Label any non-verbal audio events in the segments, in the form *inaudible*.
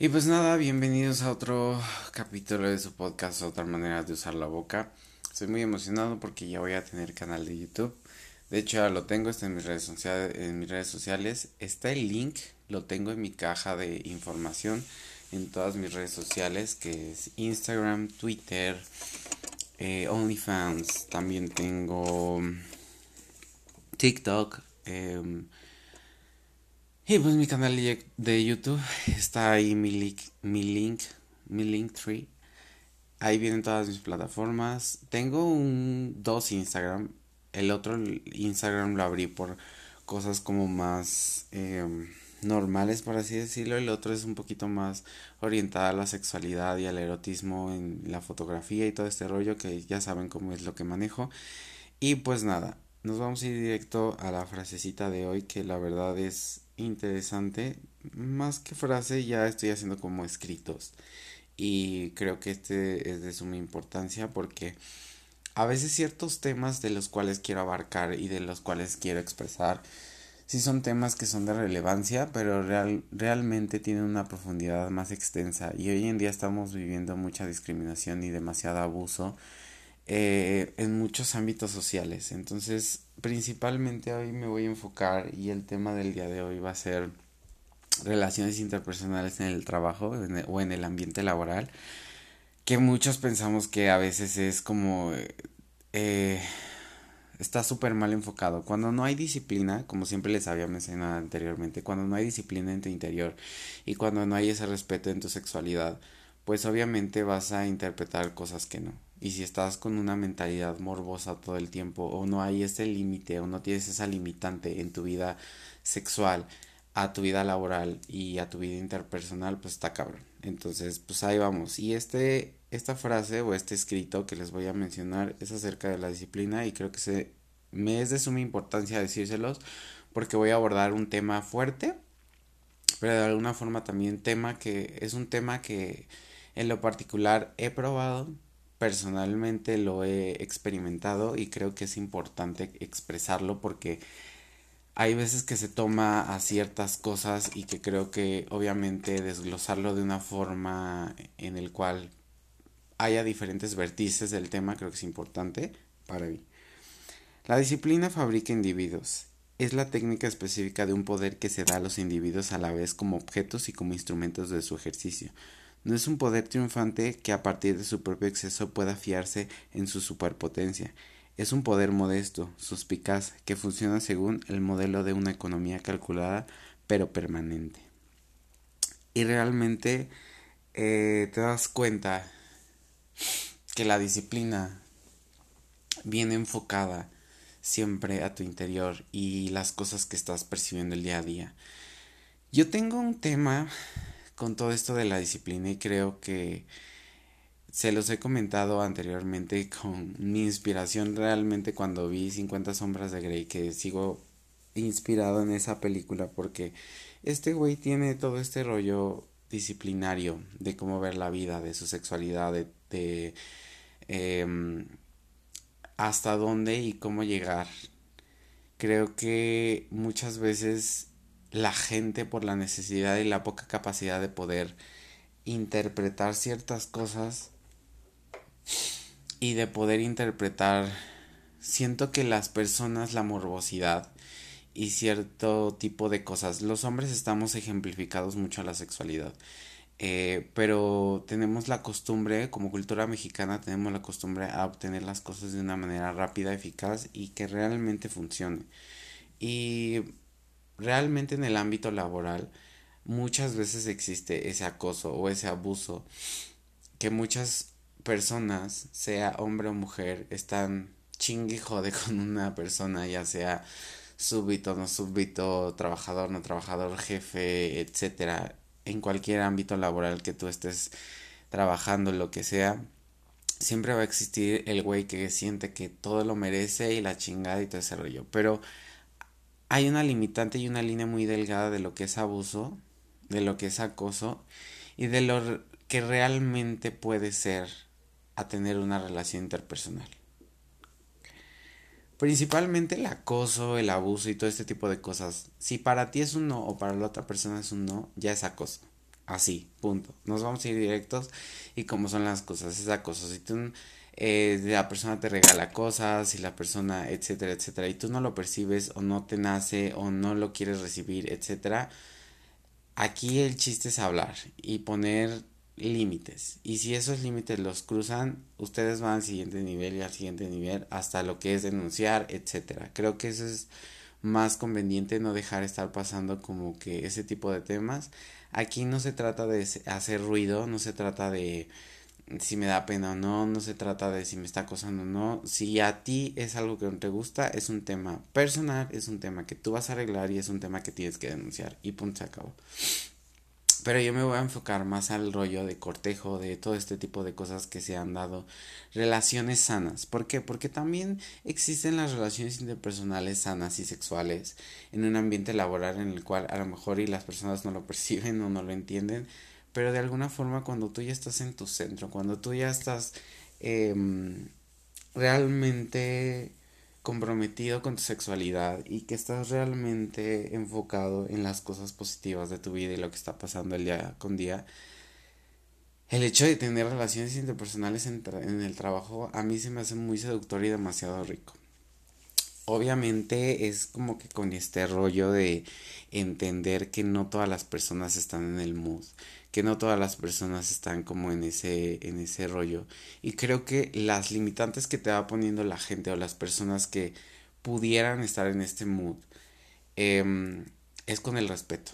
Y pues nada, bienvenidos a otro capítulo de su podcast, Otra manera de usar la boca. Estoy muy emocionado porque ya voy a tener canal de YouTube. De hecho, ya lo tengo, está en mis redes sociales. En mis redes sociales. Está el link, lo tengo en mi caja de información en todas mis redes sociales, que es Instagram, Twitter, eh, OnlyFans. También tengo TikTok. Eh, y pues mi canal de YouTube está ahí mi link, mi link, mi link tree. Ahí vienen todas mis plataformas. Tengo un dos Instagram. El otro Instagram lo abrí por cosas como más em, normales, por así decirlo. El otro es un poquito más orientada a la sexualidad y al erotismo en la fotografía y todo este rollo que ya saben cómo es lo que manejo. Y pues nada, nos vamos a ir directo a la frasecita de hoy que la verdad es interesante. Más que frase, ya estoy haciendo como escritos. Y creo que este es de suma importancia porque a veces ciertos temas de los cuales quiero abarcar y de los cuales quiero expresar, sí son temas que son de relevancia, pero real, realmente tienen una profundidad más extensa. Y hoy en día estamos viviendo mucha discriminación y demasiado abuso eh, en muchos ámbitos sociales. Entonces, principalmente hoy me voy a enfocar y el tema del día de hoy va a ser relaciones interpersonales en el trabajo o en el ambiente laboral, que muchos pensamos que a veces es como... Eh, está súper mal enfocado. Cuando no hay disciplina, como siempre les había mencionado anteriormente, cuando no hay disciplina en tu interior y cuando no hay ese respeto en tu sexualidad, pues obviamente vas a interpretar cosas que no. Y si estás con una mentalidad morbosa todo el tiempo o no hay ese límite o no tienes esa limitante en tu vida sexual, a tu vida laboral y a tu vida interpersonal, pues está cabrón. Entonces, pues ahí vamos. Y este esta frase o este escrito que les voy a mencionar es acerca de la disciplina y creo que se me es de suma importancia decírselos porque voy a abordar un tema fuerte, pero de alguna forma también tema que es un tema que en lo particular he probado personalmente lo he experimentado y creo que es importante expresarlo porque hay veces que se toma a ciertas cosas y que creo que obviamente desglosarlo de una forma en el cual haya diferentes vértices del tema creo que es importante para mí. La disciplina fabrica individuos. Es la técnica específica de un poder que se da a los individuos a la vez como objetos y como instrumentos de su ejercicio. No es un poder triunfante que a partir de su propio exceso pueda fiarse en su superpotencia. Es un poder modesto, suspicaz, que funciona según el modelo de una economía calculada pero permanente. Y realmente eh, te das cuenta que la disciplina viene enfocada siempre a tu interior y las cosas que estás percibiendo el día a día. Yo tengo un tema con todo esto de la disciplina y creo que se los he comentado anteriormente *laughs* con mi inspiración realmente cuando vi 50 sombras de Grey que sigo inspirado en esa película porque este güey tiene todo este rollo disciplinario de cómo ver la vida, de su sexualidad, de, em, hasta dónde y cómo llegar. Creo que muchas veces la gente por la necesidad y la poca capacidad de poder interpretar ciertas cosas y de poder interpretar siento que las personas la morbosidad y cierto tipo de cosas. Los hombres estamos ejemplificados mucho a la sexualidad eh, pero tenemos la costumbre como cultura mexicana tenemos la costumbre a obtener las cosas de una manera rápida eficaz y que realmente funcione. Y realmente en el ámbito laboral muchas veces existe ese acoso o ese abuso que muchas personas, sea hombre o mujer, están chingue jode *laughs* con una persona, ya sea súbito, no súbito, trabajador, no trabajador, jefe, etcétera, en cualquier ámbito laboral que tú estés trabajando, lo que sea, siempre va a existir el güey que siente que todo lo merece y la chingada y todo ese rollo. Pero hay una limitante y una línea muy delgada de lo que es abuso, de lo que es acoso y de lo que realmente puede ser a tener una relación interpersonal. Principalmente el acoso, el abuso y todo este tipo de cosas. Si para ti es un no o para la otra persona es un no, ya es acoso. Así, punto. Nos vamos a ir directos y como son las cosas, esa cosa. Si tú, eh, la persona te regala cosas y la persona, etcétera, etcétera, y tú no lo percibes o no te nace o no lo quieres recibir, etcétera, aquí el chiste es hablar y poner límites. Y si esos límites los cruzan, ustedes van al siguiente nivel y al siguiente nivel hasta lo que es denunciar, etcétera. Creo que eso es más conveniente no dejar estar pasando como que ese tipo de temas. Aquí no se trata de hacer ruido, no se trata de si me da pena o no, no se trata de si me está acosando o no. Si a ti es algo que no te gusta, es un tema personal, es un tema que tú vas a arreglar y es un tema que tienes que denunciar. Y punto, se acabó. Pero yo me voy a enfocar más al rollo de cortejo, de todo este tipo de cosas que se han dado. Relaciones sanas. ¿Por qué? Porque también existen las relaciones interpersonales sanas y sexuales en un ambiente laboral en el cual a lo mejor y las personas no lo perciben o no lo entienden. Pero de alguna forma cuando tú ya estás en tu centro, cuando tú ya estás em, realmente comprometido con tu sexualidad y que estás realmente enfocado en las cosas positivas de tu vida y lo que está pasando el día con día, el hecho de tener relaciones interpersonales en, en el trabajo a mí se me hace muy seductor y demasiado rico. Obviamente es como que con este rollo de entender que no todas las personas están en el mood, que no todas las personas están como en ese, en ese rollo. Y creo que las limitantes que te va poniendo la gente o las personas que pudieran estar en este mood em, es con el respeto.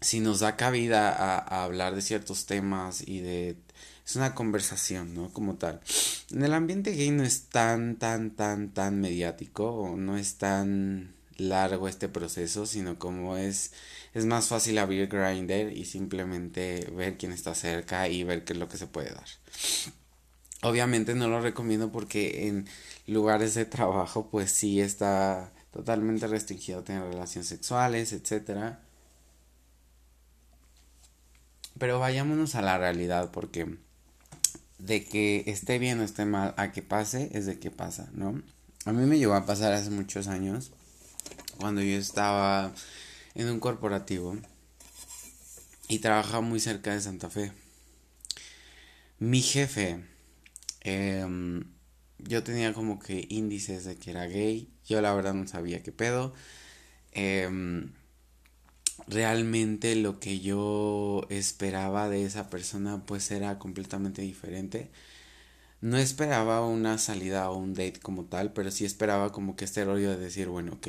Si nos da cabida a, a hablar de ciertos temas y de es una conversación, ¿no? Como tal. En el ambiente gay no es tan, tan, tan, tan mediático, o no es tan largo este proceso, sino como es, es más fácil abrir Grinder y simplemente ver quién está cerca y ver qué es lo que se puede dar. Obviamente no lo recomiendo porque en lugares de trabajo pues sí está totalmente restringido tener relaciones sexuales, etcétera. Pero vayámonos a la realidad porque de que esté bien o esté mal a que pase es de que pasa, ¿no? A mí me llegó a pasar hace muchos años cuando yo estaba en un corporativo y trabajaba muy cerca de Santa Fe. Mi jefe, em, yo tenía como que índices de que era gay, yo la verdad no sabía qué pedo. Em, realmente lo que yo esperaba de esa persona pues era completamente diferente. No esperaba una salida o un date como tal, pero sí esperaba como que este rollo de decir, bueno, ok,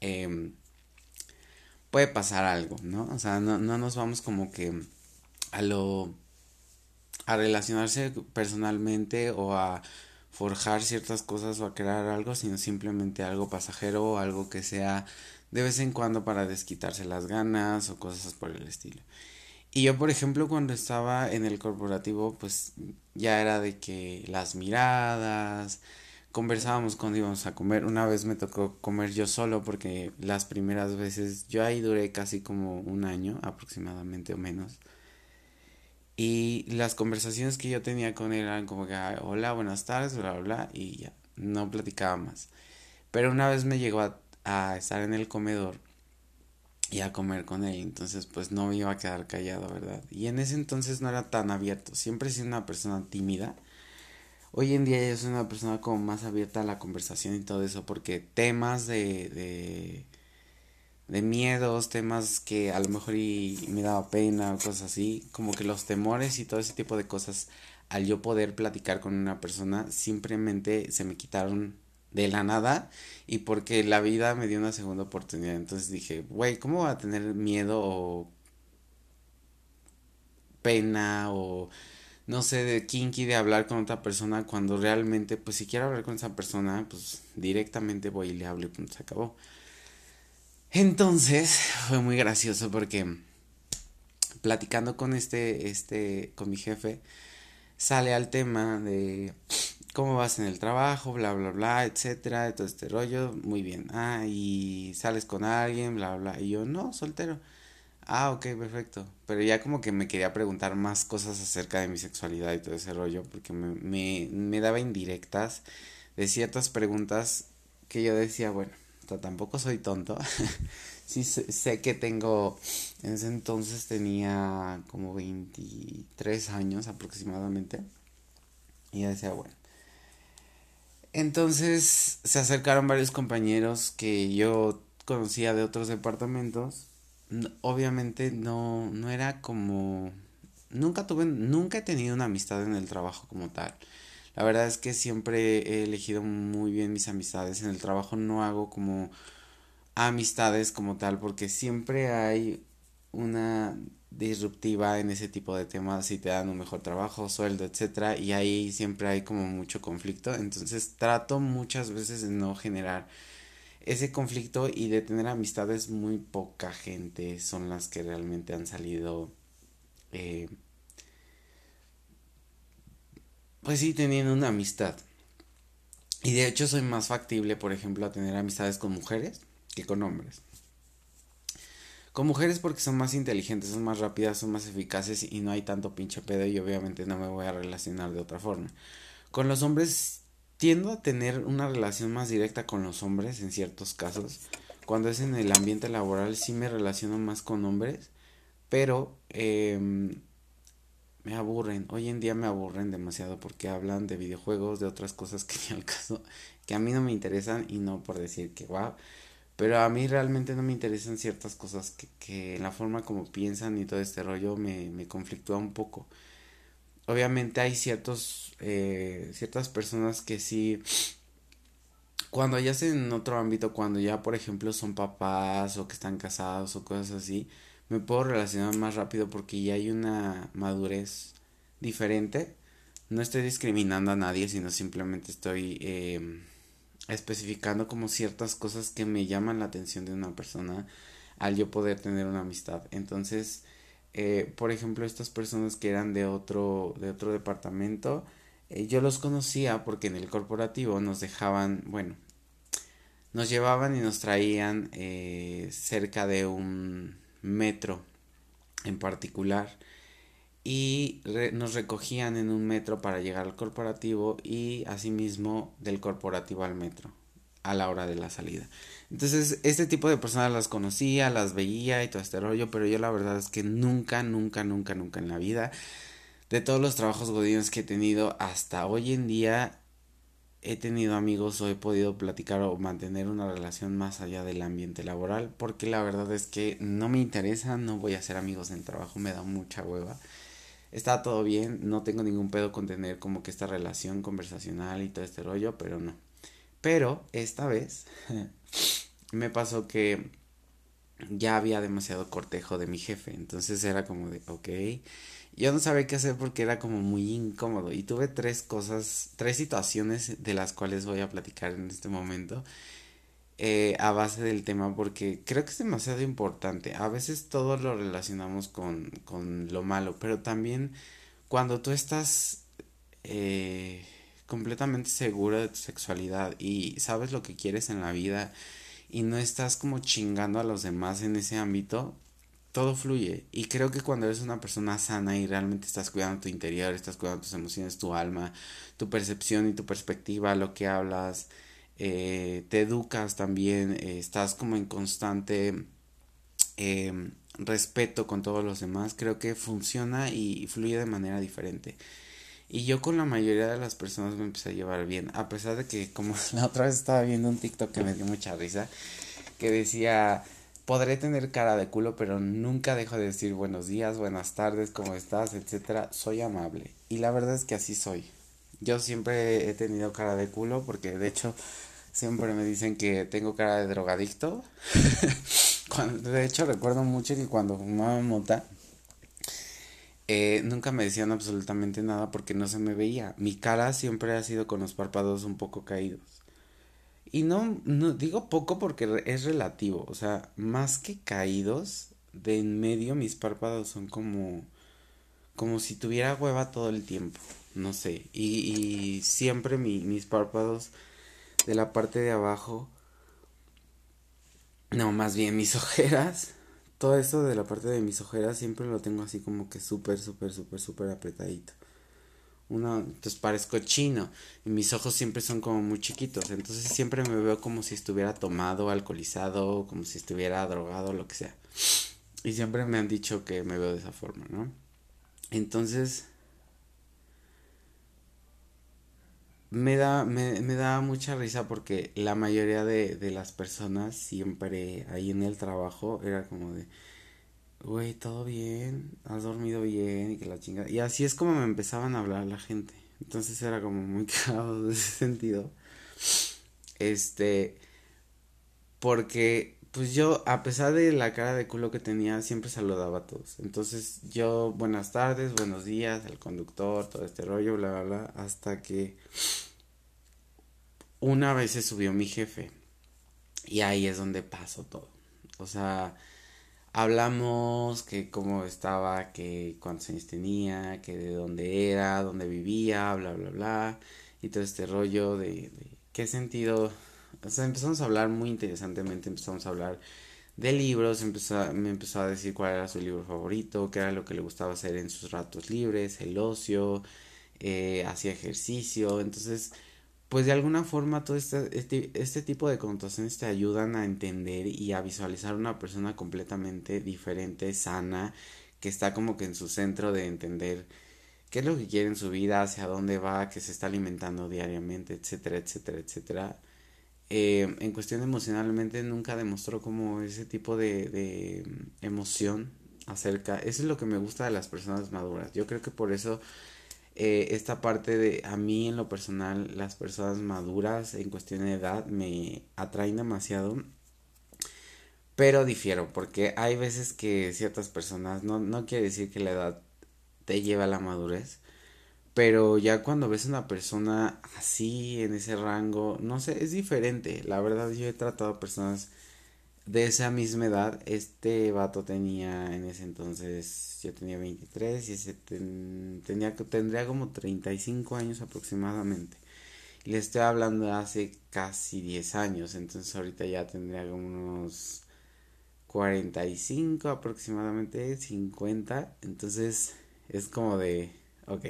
Em, puede pasar algo, ¿no? O sea, no, no nos vamos como que a lo... a relacionarse personalmente o a forjar ciertas cosas o a crear algo, sino simplemente algo pasajero o algo que sea de vez en cuando para desquitarse las ganas o cosas por el estilo. Y yo, por ejemplo, cuando estaba en el corporativo, pues ya era de que las miradas, conversábamos cuando íbamos a comer. Una vez me tocó comer yo solo porque las primeras veces yo ahí duré casi como un año aproximadamente o menos. Y las conversaciones que yo tenía con él eran como que, hola, buenas tardes, bla, bla, bla, y ya, no platicaba más. Pero una vez me llegó a, estar en el comedor y a comer con él, entonces pues no me iba a quedar callado, ¿verdad? Y en ese entonces no era tan abierto, siempre he sido una persona tímida hoy en día es una persona como más abierta a la conversación y todo eso, porque temas de, de, de miedos, temas que a lo mejor y me daba pena, cosas así, como que los temores y todo ese tipo de cosas, al yo poder platicar con una persona, simplemente se me quitaron de la nada y porque la vida me dio una segunda oportunidad. Entonces dije, güey, ¿cómo voy a tener miedo o pena o no sé, de kinky de hablar con otra persona cuando realmente, pues si quiero hablar con esa persona, pues directamente voy y le hablo y punto, se acabó. Entonces, *laughs* fue muy gracioso porque platicando con este, este, con mi jefe, sale al tema de cómo vas en el trabajo, bla, bla, bla, etcétera, todo este rollo, muy bien. Ah, y sales con alguien, bla, bla, y yo, no, soltero. Ah, ok, perfecto. Pero ya como que me quería preguntar más cosas acerca de mi sexualidad y todo ese rollo, porque me, me, me daba indirectas de ciertas preguntas que yo decía, bueno, tampoco soy tonto. *laughs* sí sé, que tengo, en ese entonces tenía como 23 años aproximadamente. Y ya decía, bueno. Entonces se acercaron varios compañeros que yo conocía de otros departamentos. Obviamente no, no era como... Nunca tuve, nunca he tenido una amistad en el trabajo como tal. La verdad es que siempre he elegido muy bien mis amistades. En el trabajo no hago como amistades como tal porque siempre hay una disruptiva en ese tipo de temas si te dan un mejor trabajo, sueldo, etcétera y ahí siempre hay como mucho conflicto, entonces trato muchas veces de no generar ese conflicto y de tener amistades muy poca gente son las que realmente han salido eh, pues sí teniendo una amistad y de hecho soy más factible por ejemplo a tener amistades con mujeres con hombres. Con mujeres porque son más inteligentes, son más rápidas, son más eficaces y no hay tanto pinche pedo y obviamente no me voy a relacionar de otra forma. Con los hombres tiendo a tener una relación más directa con los hombres en ciertos casos. Cuando es en el ambiente laboral sí me relaciono más con hombres, pero em, me aburren. Hoy en día me aburren demasiado porque hablan de videojuegos, de otras cosas que ni al caso, que a mí no me interesan y no por decir que wow. Pero a mí realmente no me interesan ciertas cosas que, que la forma como piensan y todo este rollo me, me conflictúa un poco. Obviamente hay ciertos, eh, ciertas personas que sí, cuando ya estén en otro ámbito, cuando ya por ejemplo son papás o que están casados o cosas así, me puedo relacionar más rápido porque ya hay una madurez diferente. No estoy discriminando a nadie, sino simplemente estoy... Eh, especificando como ciertas cosas que me llaman la atención de una persona al yo poder tener una amistad. Entonces, eh, por ejemplo, estas personas que eran de otro, de otro departamento, eh, yo los conocía porque en el corporativo nos dejaban, bueno, nos llevaban y nos traían eh, cerca de un metro en particular y nos recogían en un metro para llegar al corporativo y asimismo del corporativo al metro a la hora de la salida. Entonces, este tipo de personas las conocía, las veía y todo este rollo, pero yo la verdad es que nunca, nunca, nunca, nunca en la vida, de todos los trabajos godines que he tenido hasta hoy en día, he tenido amigos o he podido platicar o mantener una relación más allá del ambiente laboral, porque la verdad es que no me interesa, no voy a ser amigos en trabajo, me da mucha hueva está todo bien, no tengo ningún pedo con tener como que esta relación conversacional y todo este rollo, pero no. Pero esta vez *laughs* me pasó que ya había demasiado cortejo de mi jefe, entonces era como de, ok, yo no sabía qué hacer porque era como muy incómodo y tuve tres cosas, tres situaciones de las cuales voy a platicar en este momento eh, a base del tema porque creo que es demasiado importante. A veces todo lo relacionamos con, con lo malo, pero también cuando tú estás eh, completamente seguro de tu sexualidad y sabes lo que quieres en la vida y no estás como chingando a los demás en ese ámbito, todo fluye. Y creo que cuando eres una persona sana y realmente estás cuidando tu interior, estás cuidando tus emociones, tu alma, tu percepción y tu perspectiva, lo que hablas, eh, te educas también, eh, estás como en constante em, respeto con todos los demás, creo que funciona y fluye de manera diferente. Y yo con la mayoría de las personas me empecé a llevar bien, a pesar de que como *laughs* la otra vez estaba viendo un TikTok que me dio mucha risa, que decía, podré tener cara de culo, pero nunca dejo de decir buenos días, buenas tardes, cómo estás, etcétera, soy amable. Y la verdad es que así soy. Yo siempre he tenido cara de culo porque de hecho Siempre me dicen que tengo cara de drogadicto. *laughs* de hecho, recuerdo mucho que cuando fumaba mota, eh, nunca me decían absolutamente nada porque no se me veía. Mi cara siempre ha sido con los párpados un poco caídos. Y no, no digo poco porque es relativo. O sea, más que caídos, de en medio mis párpados son como. como si tuviera hueva todo el tiempo. No sé. Y, y siempre mis párpados de la parte de abajo. No, más bien mis *laughs* ojeras. Todo eso de la parte de mis ojeras siempre lo tengo así como que súper, súper, súper, súper apretadito. uno, entonces parezco chino y mis ojos siempre son como muy chiquitos, entonces siempre me veo como si estuviera tomado, alcoholizado, como si estuviera drogado, lo que sea. Y siempre me han dicho que me veo de esa forma, ¿no? Entonces, me da, me, me da mucha risa porque la mayoría de, de las personas siempre ahí en el trabajo era como de, güey, todo bien, has dormido bien y que la chingada. Y así es como me empezaban a hablar la gente. Entonces era como muy *laughs* cagado de ese sentido. Este, porque pues yo, a pesar de la cara de culo que tenía, siempre saludaba a todos. Entonces yo, buenas tardes, buenos días, el conductor, todo este rollo, bla, bla, bla, hasta que una vez se subió mi jefe. Y ahí es donde pasó todo. O sea, hablamos que cómo estaba, que cuántos años tenía, que de dónde era, dónde vivía, bla, bla, bla. Y todo este rollo de, de qué sentido. O sea, empezamos a hablar muy interesantemente, empezamos a hablar de libros, empezó, me empezó a decir cuál era su libro favorito, qué era lo que le gustaba hacer en sus ratos libres, el ocio, eh, hacía ejercicio, entonces pues de alguna forma todo este, este, este, tipo de connotaciones te ayudan a entender y a visualizar una persona completamente diferente, sana, que está como que en su centro de entender qué es lo que quiere en su vida, hacia dónde va, que se está alimentando diariamente, etcétera, etcétera, etcétera. Eh, en cuestión emocionalmente nunca demostró como ese tipo de, de emoción acerca, eso es lo que me gusta de las personas maduras. Yo creo que por eso eh, esta parte de a mí en lo personal las personas maduras en cuestión de edad me atraen demasiado pero difiero porque hay veces que ciertas personas no, no quiere decir que la edad te lleva a la madurez pero ya cuando ves una persona así en ese rango no sé es diferente. La verdad yo he tratado personas de esa misma edad, este vato tenía en ese entonces, yo tenía 23 y ese tenía, tendría como 35 años aproximadamente. Y le estoy hablando de hace casi 10 años, entonces ahorita ya tendría como unos 45 aproximadamente, 50, entonces es como de, ok.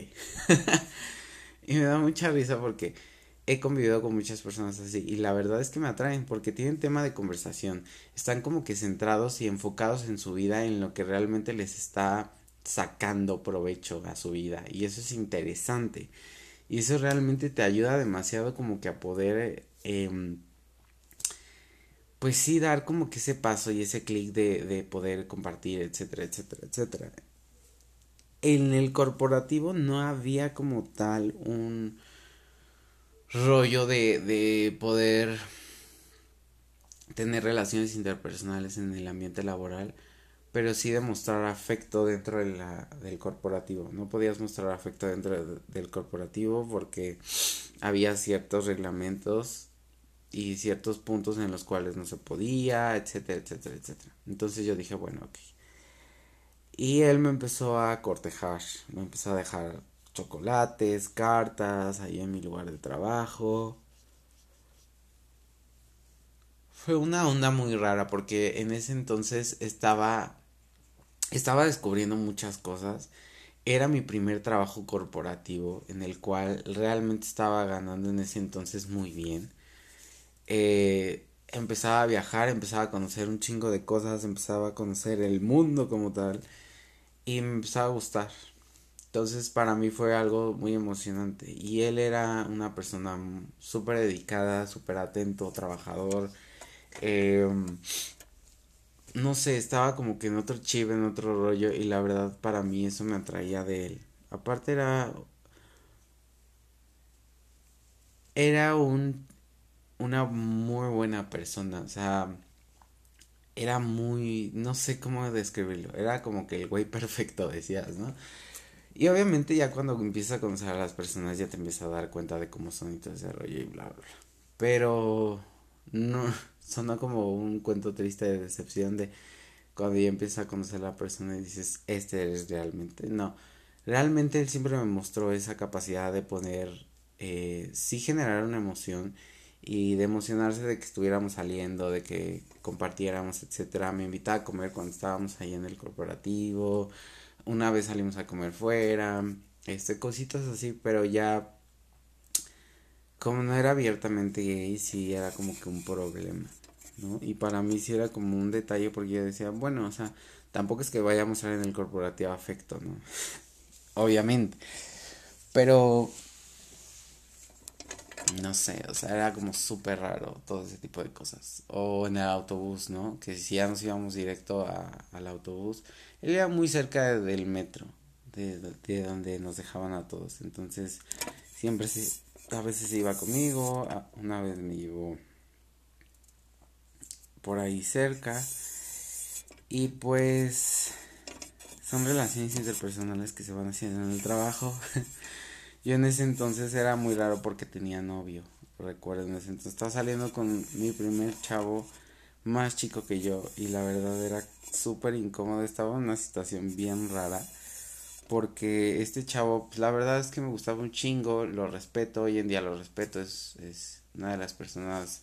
*laughs* y me da mucha risa porque he convivido con muchas personas así y la verdad es que me atraen porque tienen tema de conversación, están como que centrados y enfocados en su vida, en lo que realmente les está sacando provecho a su vida. Y eso es interesante. Y eso realmente te ayuda demasiado como que a poder eh, pues sí dar como que ese paso y ese clic de poder compartir etcétera etcétera etcétera en el corporativo no había como tal un rollo de, de poder tener relaciones interpersonales en el ambiente laboral, pero sí demostrar afecto dentro de la, del corporativo. No podías mostrar afecto dentro del corporativo porque había ciertos reglamentos y ciertos puntos en los cuales no se podía, etcétera, etcétera, etcétera. Entonces yo dije, bueno, ok. Y él me empezó a cortejar, me empezó a dejar chocolates, cartas, ahí en mi lugar de trabajo. Fue una onda muy rara porque en ese entonces estaba estaba descubriendo muchas cosas. Era mi primer trabajo corporativo en el cual realmente estaba ganando en ese entonces muy bien. Eh, empezaba a viajar, empezaba a conocer un chingo de cosas, empezaba a conocer el mundo como tal y me empezaba a gustar. Entonces para mí fue algo muy emocionante. Y él era una persona súper dedicada, súper atento, trabajador. Em, no sé, estaba como que en otro chip, en otro rollo. Y la verdad para mí eso me atraía de él. Aparte era... Era un... Una muy buena persona. O sea... Era muy... No sé cómo describirlo. Era como que el güey perfecto, decías, ¿no? Y obviamente ya cuando empiezas a conocer a las personas ya te empiezas a dar cuenta de cómo son y todo ese rollo y bla, bla. Pero no, *laughs* suena como un cuento triste de decepción de cuando ya empiezas a conocer a la persona y dices, este eres realmente. No, realmente él siempre me mostró esa capacidad de poner, eh, sí generar una emoción y de emocionarse de que estuviéramos saliendo, de que compartiéramos, etcétera. Me invitaba a comer cuando estábamos ahí en el corporativo una vez salimos a comer fuera, este, cositas así, pero ya, como no era abiertamente gay, sí era como que un problema, ¿no? Y para mí sí era como un detalle porque yo decía, bueno, o sea, tampoco es que vaya a mostrar en el corporativo afecto, ¿no? *laughs* Obviamente. Pero no sé, o sea, era como súper raro todo ese tipo de cosas. O en el autobús, ¿no? Que si ya nos íbamos directo a, al autobús, él era muy cerca del metro, de, de donde nos dejaban a todos. Entonces, siempre se, a veces iba conmigo, una vez me llevó por ahí cerca. Y pues son relaciones interpersonales que se van haciendo en el trabajo. *laughs* Yo en ese entonces era muy raro porque tenía novio. Recuerden, entonces estaba saliendo con mi primer chavo más chico que yo y la verdad era súper incómodo. Estaba en una situación bien rara porque este chavo, pues la verdad es que me gustaba un chingo, lo respeto, hoy en día lo respeto, es, es una de las personas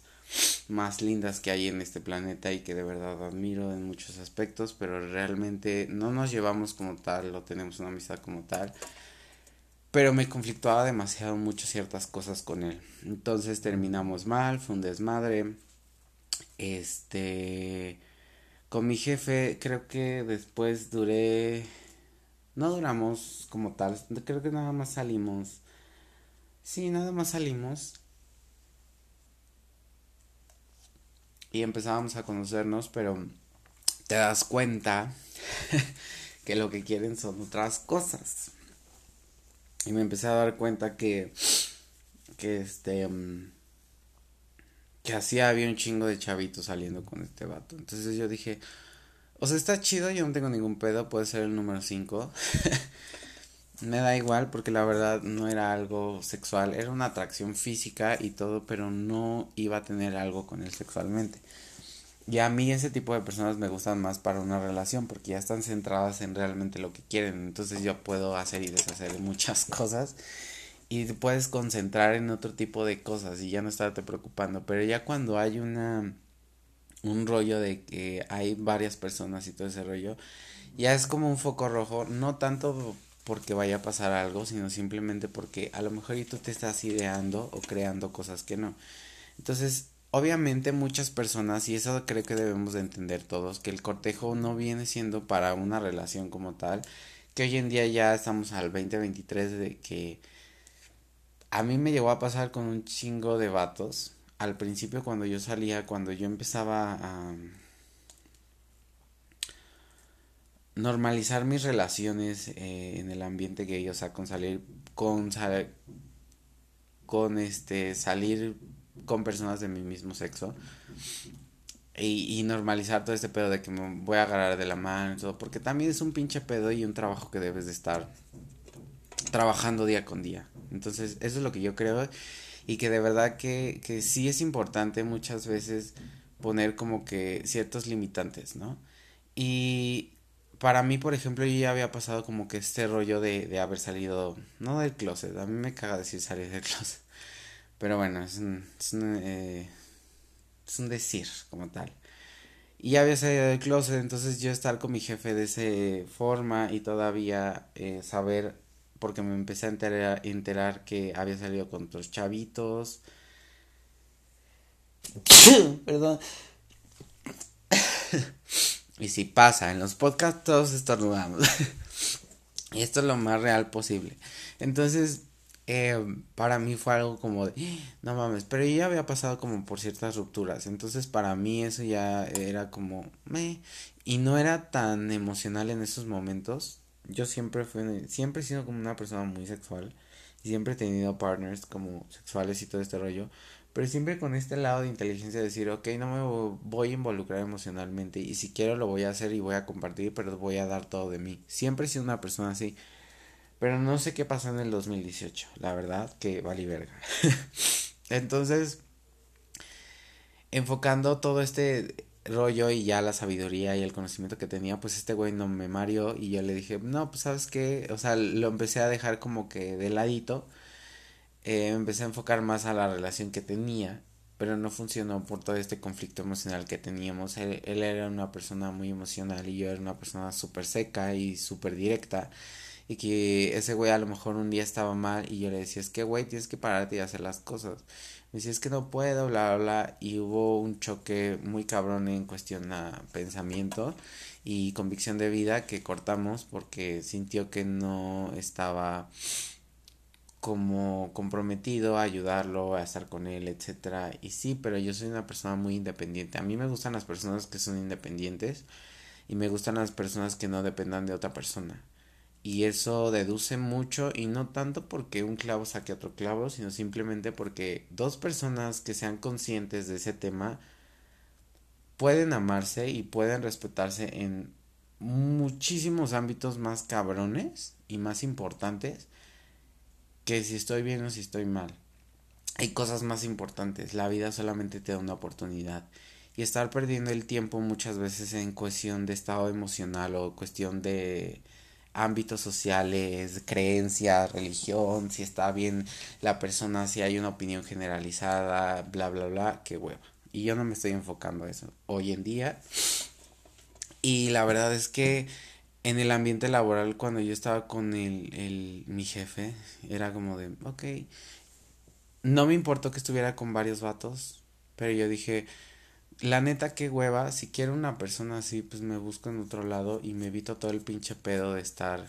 más lindas que hay en este planeta y que de verdad admiro en muchos aspectos, pero realmente no nos llevamos como tal, no tenemos una amistad como tal pero me conflictuaba demasiado mucho ciertas cosas con él. Entonces terminamos mal, fue un desmadre. Este, con mi jefe creo que después duré, no duramos como tal, creo que nada más salimos. Sí, nada más salimos. Y empezábamos a conocernos, pero te das cuenta *laughs* que lo que quieren son otras cosas. Y me empecé a dar cuenta que, que este, mm, que así había un chingo de chavitos saliendo con este vato. Entonces yo dije, o sea, está chido, yo no tengo ningún pedo, puede ser el número 5. *laughs* me da igual porque la verdad no era algo sexual, era una atracción física y todo, pero no iba a tener algo con él sexualmente. Y a mí ese tipo de personas me gustan más para una relación porque ya están centradas en realmente lo que quieren. Entonces yo puedo hacer y deshacer muchas *laughs* cosas y te puedes concentrar en otro tipo de cosas y ya no estarte preocupando. Pero ya cuando hay una un rollo de que hay varias personas y todo ese rollo, ya es como un foco rojo, no tanto porque vaya a pasar algo, sino simplemente porque a lo mejor tú te estás ideando o creando cosas que no. Entonces, Obviamente muchas personas, y eso creo que debemos de entender todos, que el cortejo no viene siendo para una relación como tal, que hoy en día ya estamos al 2023 de que a mí me llegó a pasar con un chingo de vatos. Al principio cuando yo salía, cuando yo empezaba a normalizar mis relaciones eh, en el ambiente gay, o sea, con salir, con, con este, salir con personas de mi mismo sexo. Y, normalizar todo este pedo de que me voy a agarrar de la mano y todo, porque también es un pinche pedo y un trabajo que debes de estar trabajando día con día. Entonces, eso es lo que yo creo y que de verdad que, que sí es importante muchas veces poner como que ciertos limitantes, ¿no? Y para mí, por ejemplo, yo ya había pasado como que este rollo de, de haber salido, no del closet, a mí me caga decir salir del *laughs* closet pero bueno, es un, es un, eh, es un decir como tal. Y ya había salido del closet, entonces yo estar con mi jefe de esa forma y todavía eh, saber, porque me empecé a enterar, enterar que había salido con otros chavitos. *coughs* Perdón. *coughs* y si pasa, en los podcasts todos estornudamos. *laughs* y esto es lo más real posible. Entonces, eh, para mí fue algo como de, no mames, pero yo ya había pasado como por ciertas rupturas, entonces para mí eso ya era como, me, y no era tan emocional en esos momentos. Yo siempre fui, siempre he sido como una persona muy sexual siempre he tenido partners como sexuales y todo este rollo, pero siempre con este lado de inteligencia de decir, ok, no me voy a involucrar emocionalmente y si quiero lo voy a hacer y voy a compartir, pero voy a dar todo de mí. Siempre he sido una persona así. Pero no sé qué pasó en el 2018, la verdad que vale verga. *laughs* Entonces, enfocando todo este rollo y ya la sabiduría y el conocimiento que tenía, pues este güey no me mario y yo le dije, no, pues sabes qué, o sea, lo empecé a dejar como que de ladito, eh, empecé a enfocar más a la relación que tenía, pero no funcionó por todo este conflicto emocional que teníamos. Él, él era una persona muy emocional y yo era una persona súper seca y súper directa y que ese güey a lo mejor un día estaba mal y yo le decía, es que güey, tienes que pararte y hacer las cosas. Me decía, es que no puedo, bla, bla, bla, y hubo un choque muy cabrón en cuestión a pensamiento y convicción de vida que cortamos porque sintió que no estaba como comprometido a ayudarlo, a estar con él, etcétera. Y sí, pero yo soy una persona muy independiente. A mí me gustan las personas que son independientes y me gustan las personas que no dependan de otra persona. Y eso deduce mucho y no tanto porque un clavo saque otro clavo, sino simplemente porque dos personas que sean conscientes de ese tema pueden amarse y pueden respetarse en muchísimos ámbitos más cabrones y más importantes que si estoy bien o si estoy mal. Hay cosas más importantes, la vida solamente te da una oportunidad. Y estar perdiendo el tiempo muchas veces en cuestión de estado emocional o cuestión de ámbitos sociales, creencias, religión, si está bien la persona, si hay una opinión generalizada, bla, bla, bla, qué hueva. Y yo no me estoy enfocando a eso hoy en día. Y la verdad es que en el ambiente laboral cuando yo estaba con el, el, mi jefe, era como de, ok, no me importó que estuviera con varios vatos, pero yo dije, la neta qué hueva, si quiero una persona así, pues me busco en otro lado y me evito todo el pinche pedo de estar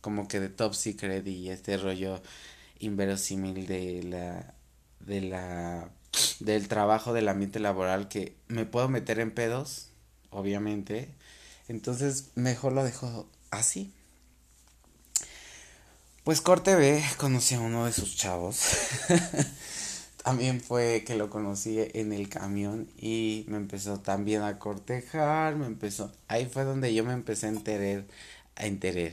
como que de top secret y este rollo inverosímil de la, de la, del trabajo del ambiente laboral que me puedo meter en pedos, obviamente, entonces, mejor lo dejo así. Pues corte B, conocí a uno de sus chavos. *laughs* también fue que lo conocí en el camión y me empezó también a cortejar, me empezó, ahí fue donde yo me empecé a enterar, a enterar,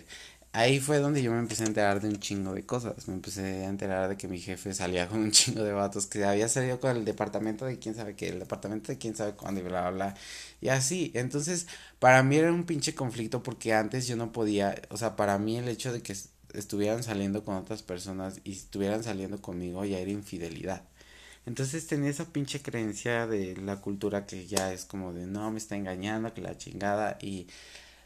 ahí fue donde yo me empecé a enterar de un chingo de cosas. Me empecé a enterar de que mi jefe salía con un chingo de vatos, que había salido con el departamento de quién sabe qué, el departamento de quién sabe cuándo y bla, bla, bla. Y así. Entonces, para mí era un pinche conflicto porque antes yo no podía, o sea, para mí el hecho de que estuvieran saliendo con otras personas y estuvieran saliendo conmigo ya era infidelidad. Entonces tenía esa pinche creencia de la cultura que ya es como de no me está engañando, que la chingada y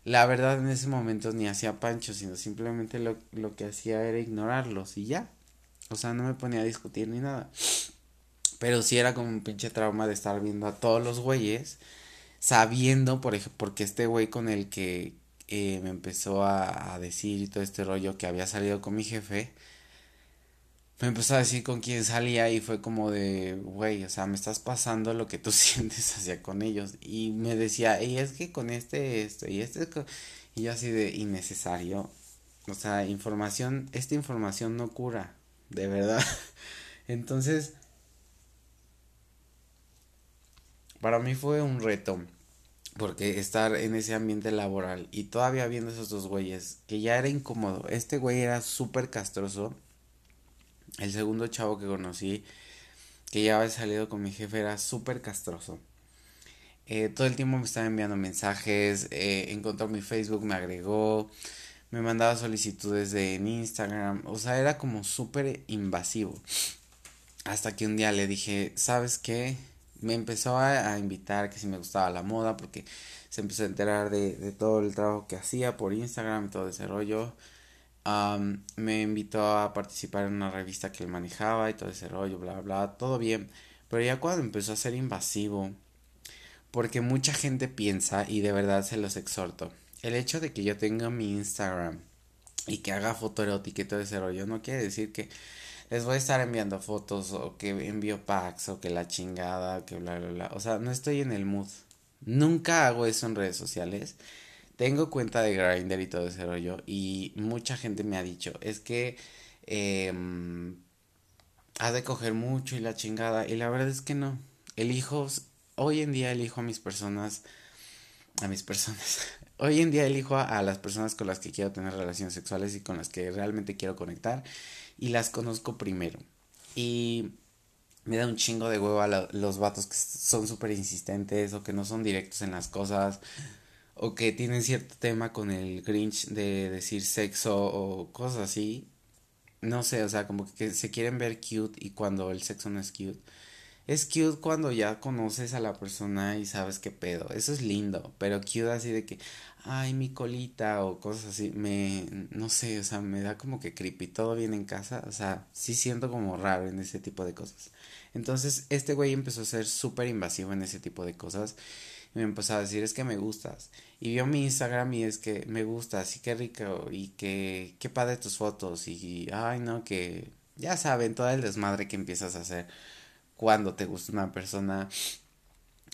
la verdad en ese momento ni hacía pancho, sino simplemente lo, lo que hacía era ignorarlos y ya. O sea, no me ponía a discutir ni nada. Pero sí era como un pinche trauma de estar viendo a todos los güeyes, sabiendo, por ejemplo, porque este güey con el que eh, me empezó a, a decir y todo este rollo que había salido con mi jefe, me empezó a decir con quién salía y fue como de, güey, o sea, me estás pasando lo que tú *laughs* sientes hacia con ellos. Y me decía, y es que con este, esto, y este, y yo así de innecesario. O sea, información, esta información no cura, de verdad. *laughs* Entonces, para mí fue un reto. Porque estar en ese ambiente laboral y todavía viendo esos dos güeyes, que ya era incómodo. Este güey era súper castroso el segundo chavo que conocí, que ya había salido con mi jefe, era súper castroso. Eh, todo el tiempo me estaba enviando mensajes, eh, encontró mi Facebook, me agregó, me mandaba solicitudes de en Instagram, o sea, era como súper invasivo. Hasta que un día le dije, ¿sabes qué? Me empezó a, invitar que si me gustaba la moda, porque se empezó a enterar de, de todo el trabajo que hacía por Instagram y todo ese rollo me invitó a participar en una revista que él manejaba y todo ese rollo, bla, bla, todo bien. Pero ya cuando empezó a ser invasivo, porque mucha gente piensa, y de verdad se los exhorto, el hecho de que yo tenga mi Instagram y que haga foto erótica y todo ese rollo, no quiere decir que les voy a estar enviando fotos o que envío packs o que la chingada, que bla, bla, bla. O sea, no estoy en el mood. Nunca hago eso en redes sociales. Tengo cuenta de Grindr y todo ese rollo. Y mucha gente me ha dicho, es que eh, has de coger mucho y la chingada. Y la verdad es que no. Elijo, hoy en día elijo a mis personas, a mis personas. *laughs* Hoy en día elijo a, las personas con las que quiero tener relaciones sexuales y con las que realmente quiero conectar. Y las conozco primero. Y me da un chingo de huevo a los vatos que son súper insistentes o que no son directos en las cosas o que tienen cierto tema con el Grinch de decir sexo o cosas así. No sé, o sea, como que se quieren ver cute y cuando el sexo no es cute. Es cute cuando ya conoces a la persona y sabes qué pedo. Eso es lindo. Pero cute así de que, ay, mi colita o cosas así. Me, no sé, o sea, me da como que creepy. Todo bien en casa. O sea, sí siento como raro en ese tipo de cosas. Entonces, este güey empezó a ser súper invasivo en ese tipo de cosas. Me empezó a decir, es que me gustas. Y vio mi Instagram y es que me gustas y qué rico y que qué padre tus fotos. Y, ay, no, que ya saben, todo el desmadre que empiezas a hacer cuando te gusta una persona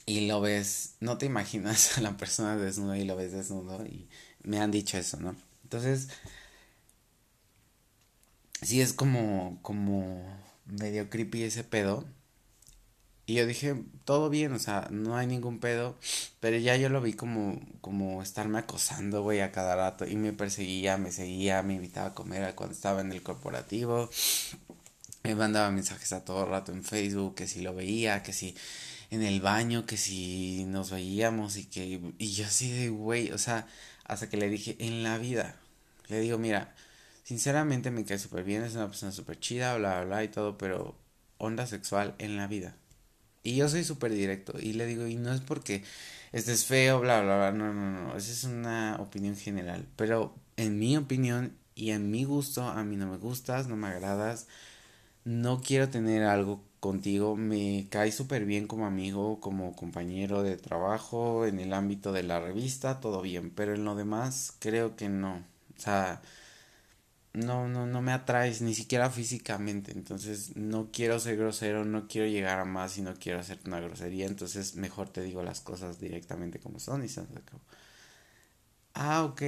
y lo ves, no te imaginas a la persona desnuda y lo ves desnudo y me han dicho eso, ¿no? Entonces, sí es como, como medio creepy ese pedo. Y yo dije, todo bien, o sea, no hay ningún pedo. Pero ya yo lo vi como, como estarme acosando, güey, a cada rato. Y me perseguía, me seguía, me invitaba a comer cuando estaba en el corporativo. Me mandaba mensajes a todo rato en Facebook, que si lo veía, que si en el baño, que si nos veíamos y que... Y yo así de, güey, o sea, hasta que le dije, en la vida, le digo, mira, sinceramente me cae súper bien, es una persona súper chida, bla, bla, bla y todo, pero onda sexual en la vida. Y yo soy súper directo y le digo, y no es porque estés feo, bla, bla, bla, no, no, no, esa es una opinión general, pero en mi opinión y en mi gusto, a mí no me gustas, no me agradas, no quiero tener algo contigo, me cae súper bien como amigo, como compañero de trabajo, en el ámbito de la revista, todo bien, pero en lo demás creo que no, o sea, no, no, no me atraes ni siquiera físicamente, entonces no quiero ser grosero, no quiero llegar a más y no quiero hacerte una grosería, entonces mejor te digo las cosas directamente como son y se acabó. Ah, ok,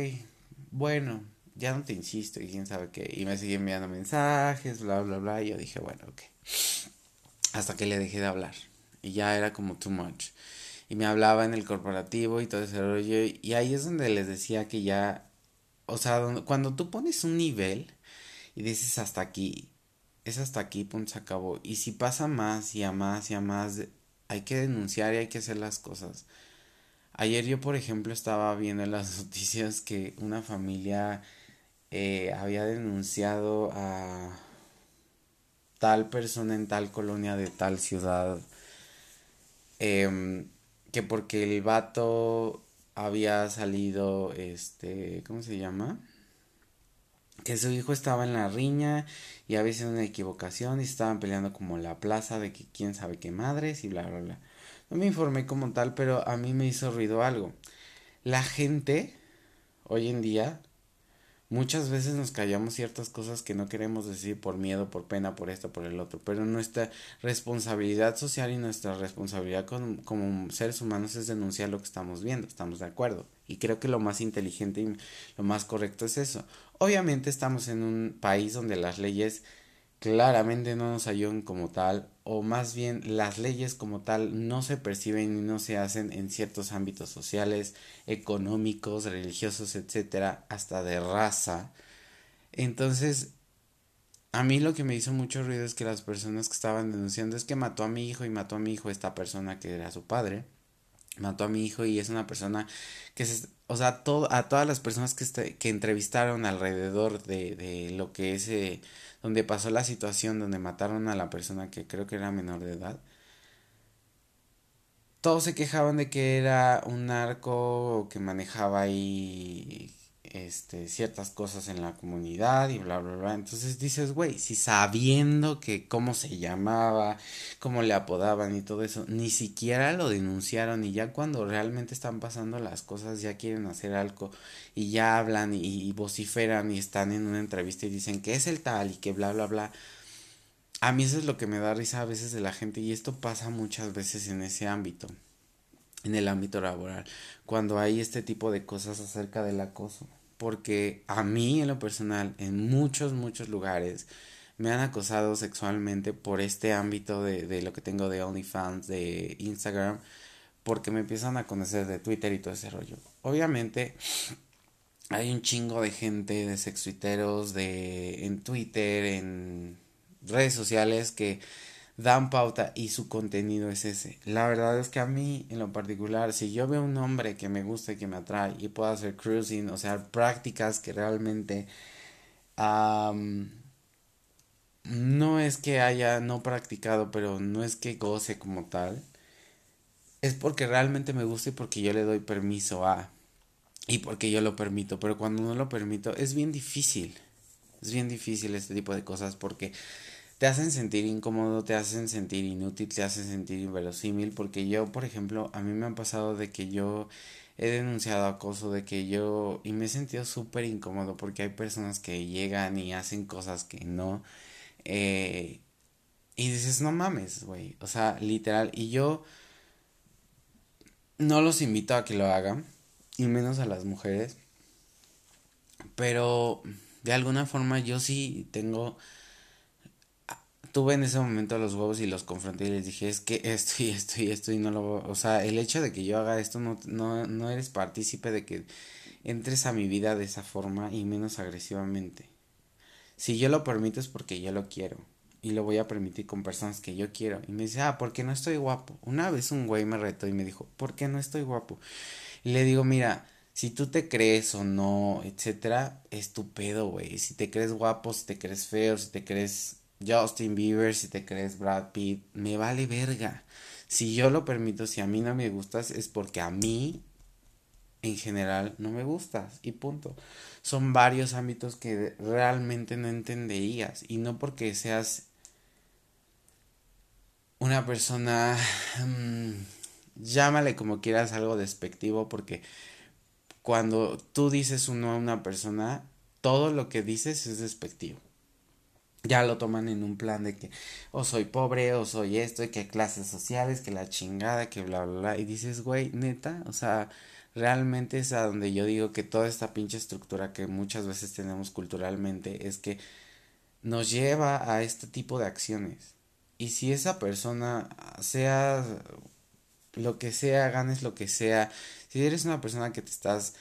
bueno, ya no te insisto y quién sabe qué. Y me sigue enviando mensajes, bla, bla, bla. Y yo dije, bueno, ok. Hasta que le dejé de hablar. Y ya era como too much. Y me hablaba en el corporativo y todo ese rollo. Y ahí es donde les decía que ya. O sea, cuando tú pones un nivel y dices hasta aquí, es hasta aquí, punto, se acabó. Y si pasa más y a más y a más, hay que denunciar y hay que hacer las cosas. Ayer yo, por ejemplo, estaba viendo en las *laughs* noticias que una familia eh, había denunciado a tal persona en tal colonia de tal ciudad em, que porque el vato había salido este cómo se llama que su hijo estaba en la riña y había sido una equivocación y estaban peleando como la plaza de que quién sabe qué madres y bla bla bla. No me informé como tal pero a mí me hizo ruido algo. La gente hoy en día Muchas veces nos callamos ciertas cosas que no queremos decir por miedo, por pena, por esto, por el otro, pero nuestra responsabilidad social y nuestra responsabilidad como seres humanos es denunciar lo que estamos viendo, estamos de acuerdo. Y creo que lo más inteligente y lo más correcto es eso. Obviamente estamos en un país donde las leyes claramente no nos ayudan como tal, o más bien las leyes como tal no se perciben y no se hacen en ciertos ámbitos sociales, económicos, religiosos, etcétera, hasta de raza. Entonces, a mí lo que me hizo mucho ruido es que las personas que estaban denunciando es que mató a mi hijo y mató a mi hijo esta persona que era su padre. Mató a mi hijo y es una persona que se, o sea, a todas las personas que, este, que entrevistaron alrededor de, de lo que es eh, donde pasó la situación donde mataron a la persona que creo que era menor de edad, todos se quejaban de que era un narco que manejaba ahí este, ciertas cosas en la comunidad y bla, bla, bla. Entonces dices, güey, si sabiendo que cómo se llamaba, cómo le apodaban y todo eso, ni siquiera lo denunciaron y ya cuando realmente están pasando las cosas ya quieren hacer algo y ya hablan y, vociferan y están en una entrevista y dicen que es el tal y que bla, bla, bla. A mí eso es lo que me da risa a veces de la gente y esto pasa muchas veces en ese ámbito, en el ámbito laboral, cuando hay este tipo de cosas acerca del acoso porque a mí en lo personal, en muchos, muchos lugares, me han acosado sexualmente por este ámbito de, de lo que tengo de OnlyFans, de Instagram, porque me empiezan a conocer de Twitter y todo ese rollo. Obviamente hay un chingo de gente, de sexuiteros, de en Twitter, en redes sociales que dan pauta y su contenido es ese. La verdad es que a mí, en lo particular, si yo veo un hombre que me gusta y que me atrae y puedo hacer cruising, o sea, prácticas que realmente no es que haya no practicado, pero no es que goce como tal. Es porque realmente me gusta y porque yo le doy permiso a. Y porque yo lo permito. Pero cuando no lo permito, es bien difícil. Es bien difícil este tipo de cosas porque te hacen sentir incómodo, te hacen sentir inútil, te hacen sentir inverosímil. Porque yo, por ejemplo, a mí me han pasado de que yo he denunciado acoso, de que yo. Y me he sentido súper incómodo porque hay personas que llegan y hacen cosas que no eh, y dices, no mames, güey. O sea, literal. Y yo no los invito a que lo hagan. Y menos a las mujeres. Pero de alguna forma yo sí tengo... Tuve en ese momento los huevos y los confronté y les dije, es que esto y esto y esto y no lo... O sea, el hecho de que yo haga esto no, no, no eres partícipe de que entres a mi vida de esa forma y menos agresivamente. Si yo lo permito es porque yo lo quiero. Y lo voy a permitir con personas que yo quiero. Y me dice, ah, ¿por qué no estoy guapo? Una vez un güey me retó y me dijo, ¿por qué no estoy guapo? Y le digo, mira, si tú te crees o no, etcétera, es tu pedo, güey. Si te crees guapo, si te crees feo, si te crees Justin Bieber, si te crees Brad Pitt, me vale verga. Si yo lo permito, si a mí no me gustas, es porque a mí, en general, no me gustas. Y punto son varios ámbitos que realmente no entenderías y no porque seas una persona mm, llámale como quieras algo despectivo porque cuando tú dices uno a una persona todo lo que dices es despectivo ya lo toman en un plan de que o soy pobre o soy esto y que clases sociales que la chingada que bla bla bla y dices güey neta o sea realmente es a donde yo digo que toda esta pinche estructura que muchas veces tenemos culturalmente es que nos lleva a este tipo de acciones. Y si esa persona, sea lo que sea, ganes lo que sea, si eres una persona que te estás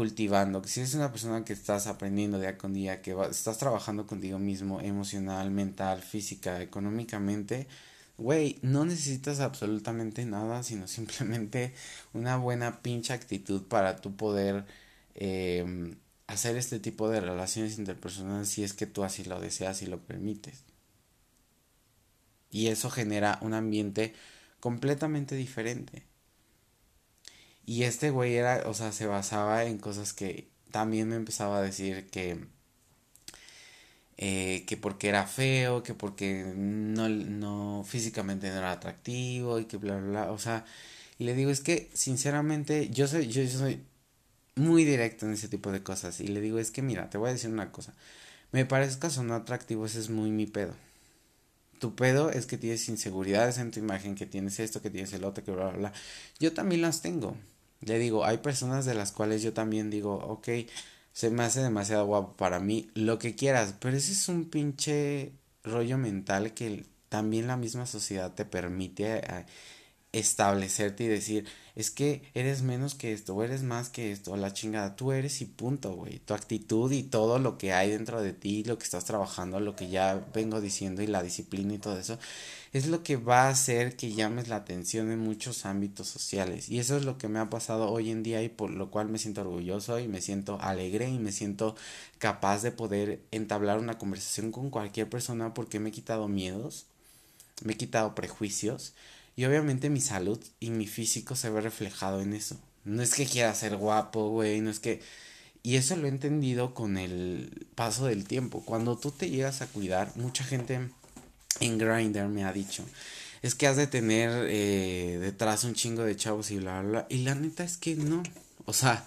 cultivando, si eres una persona que estás aprendiendo día con día, que estás trabajando contigo mismo emocional, mental, física, económicamente, güey, no necesitas absolutamente nada, sino simplemente una buena pinche actitud para tú poder em, hacer este tipo de relaciones interpersonales si es que tú así lo deseas y lo permites. Y eso genera un ambiente completamente diferente. Y este güey era, o sea, se basaba en cosas que también me empezaba a decir que eh, que porque era feo, que porque no, no físicamente no era atractivo y que bla, bla, bla. O sea, y le digo, es que sinceramente yo soy, yo, soy muy directo en ese tipo de cosas. Y le digo, es que mira, te voy a decir una cosa. Me parezcas o no atractivo, ese es muy mi pedo. Tu pedo es que tienes inseguridades en tu imagen, que tienes esto, que tienes el otro, que bla, bla, bla. Yo también las tengo. Le digo, hay personas de las cuales yo también digo, ok, se me hace demasiado guapo para mí, lo que quieras, pero ese es un pinche rollo mental que también la misma sociedad te permite establecerte y decir, es que eres menos que esto, o eres más que esto, la chingada, tú eres y punto, güey. Tu actitud y todo lo que hay dentro de ti, lo que estás trabajando, lo que ya vengo diciendo y la disciplina y todo eso, es lo que va a hacer que llames la atención en muchos ámbitos sociales. Y eso es lo que me ha pasado hoy en día y por lo cual me siento orgulloso y me siento alegre y me siento capaz de poder entablar una conversación con cualquier persona porque me he quitado miedos, me he quitado prejuicios y obviamente mi salud y mi físico se ve reflejado en eso. No es que quiera ser guapo, güey, no es que... Y eso lo he entendido con el paso del tiempo. Cuando tú te llegas a cuidar, mucha gente en Grindr me ha dicho, es que has de tener eh, detrás un chingo de chavos y bla, bla, bla. Y la neta es que no. O sea,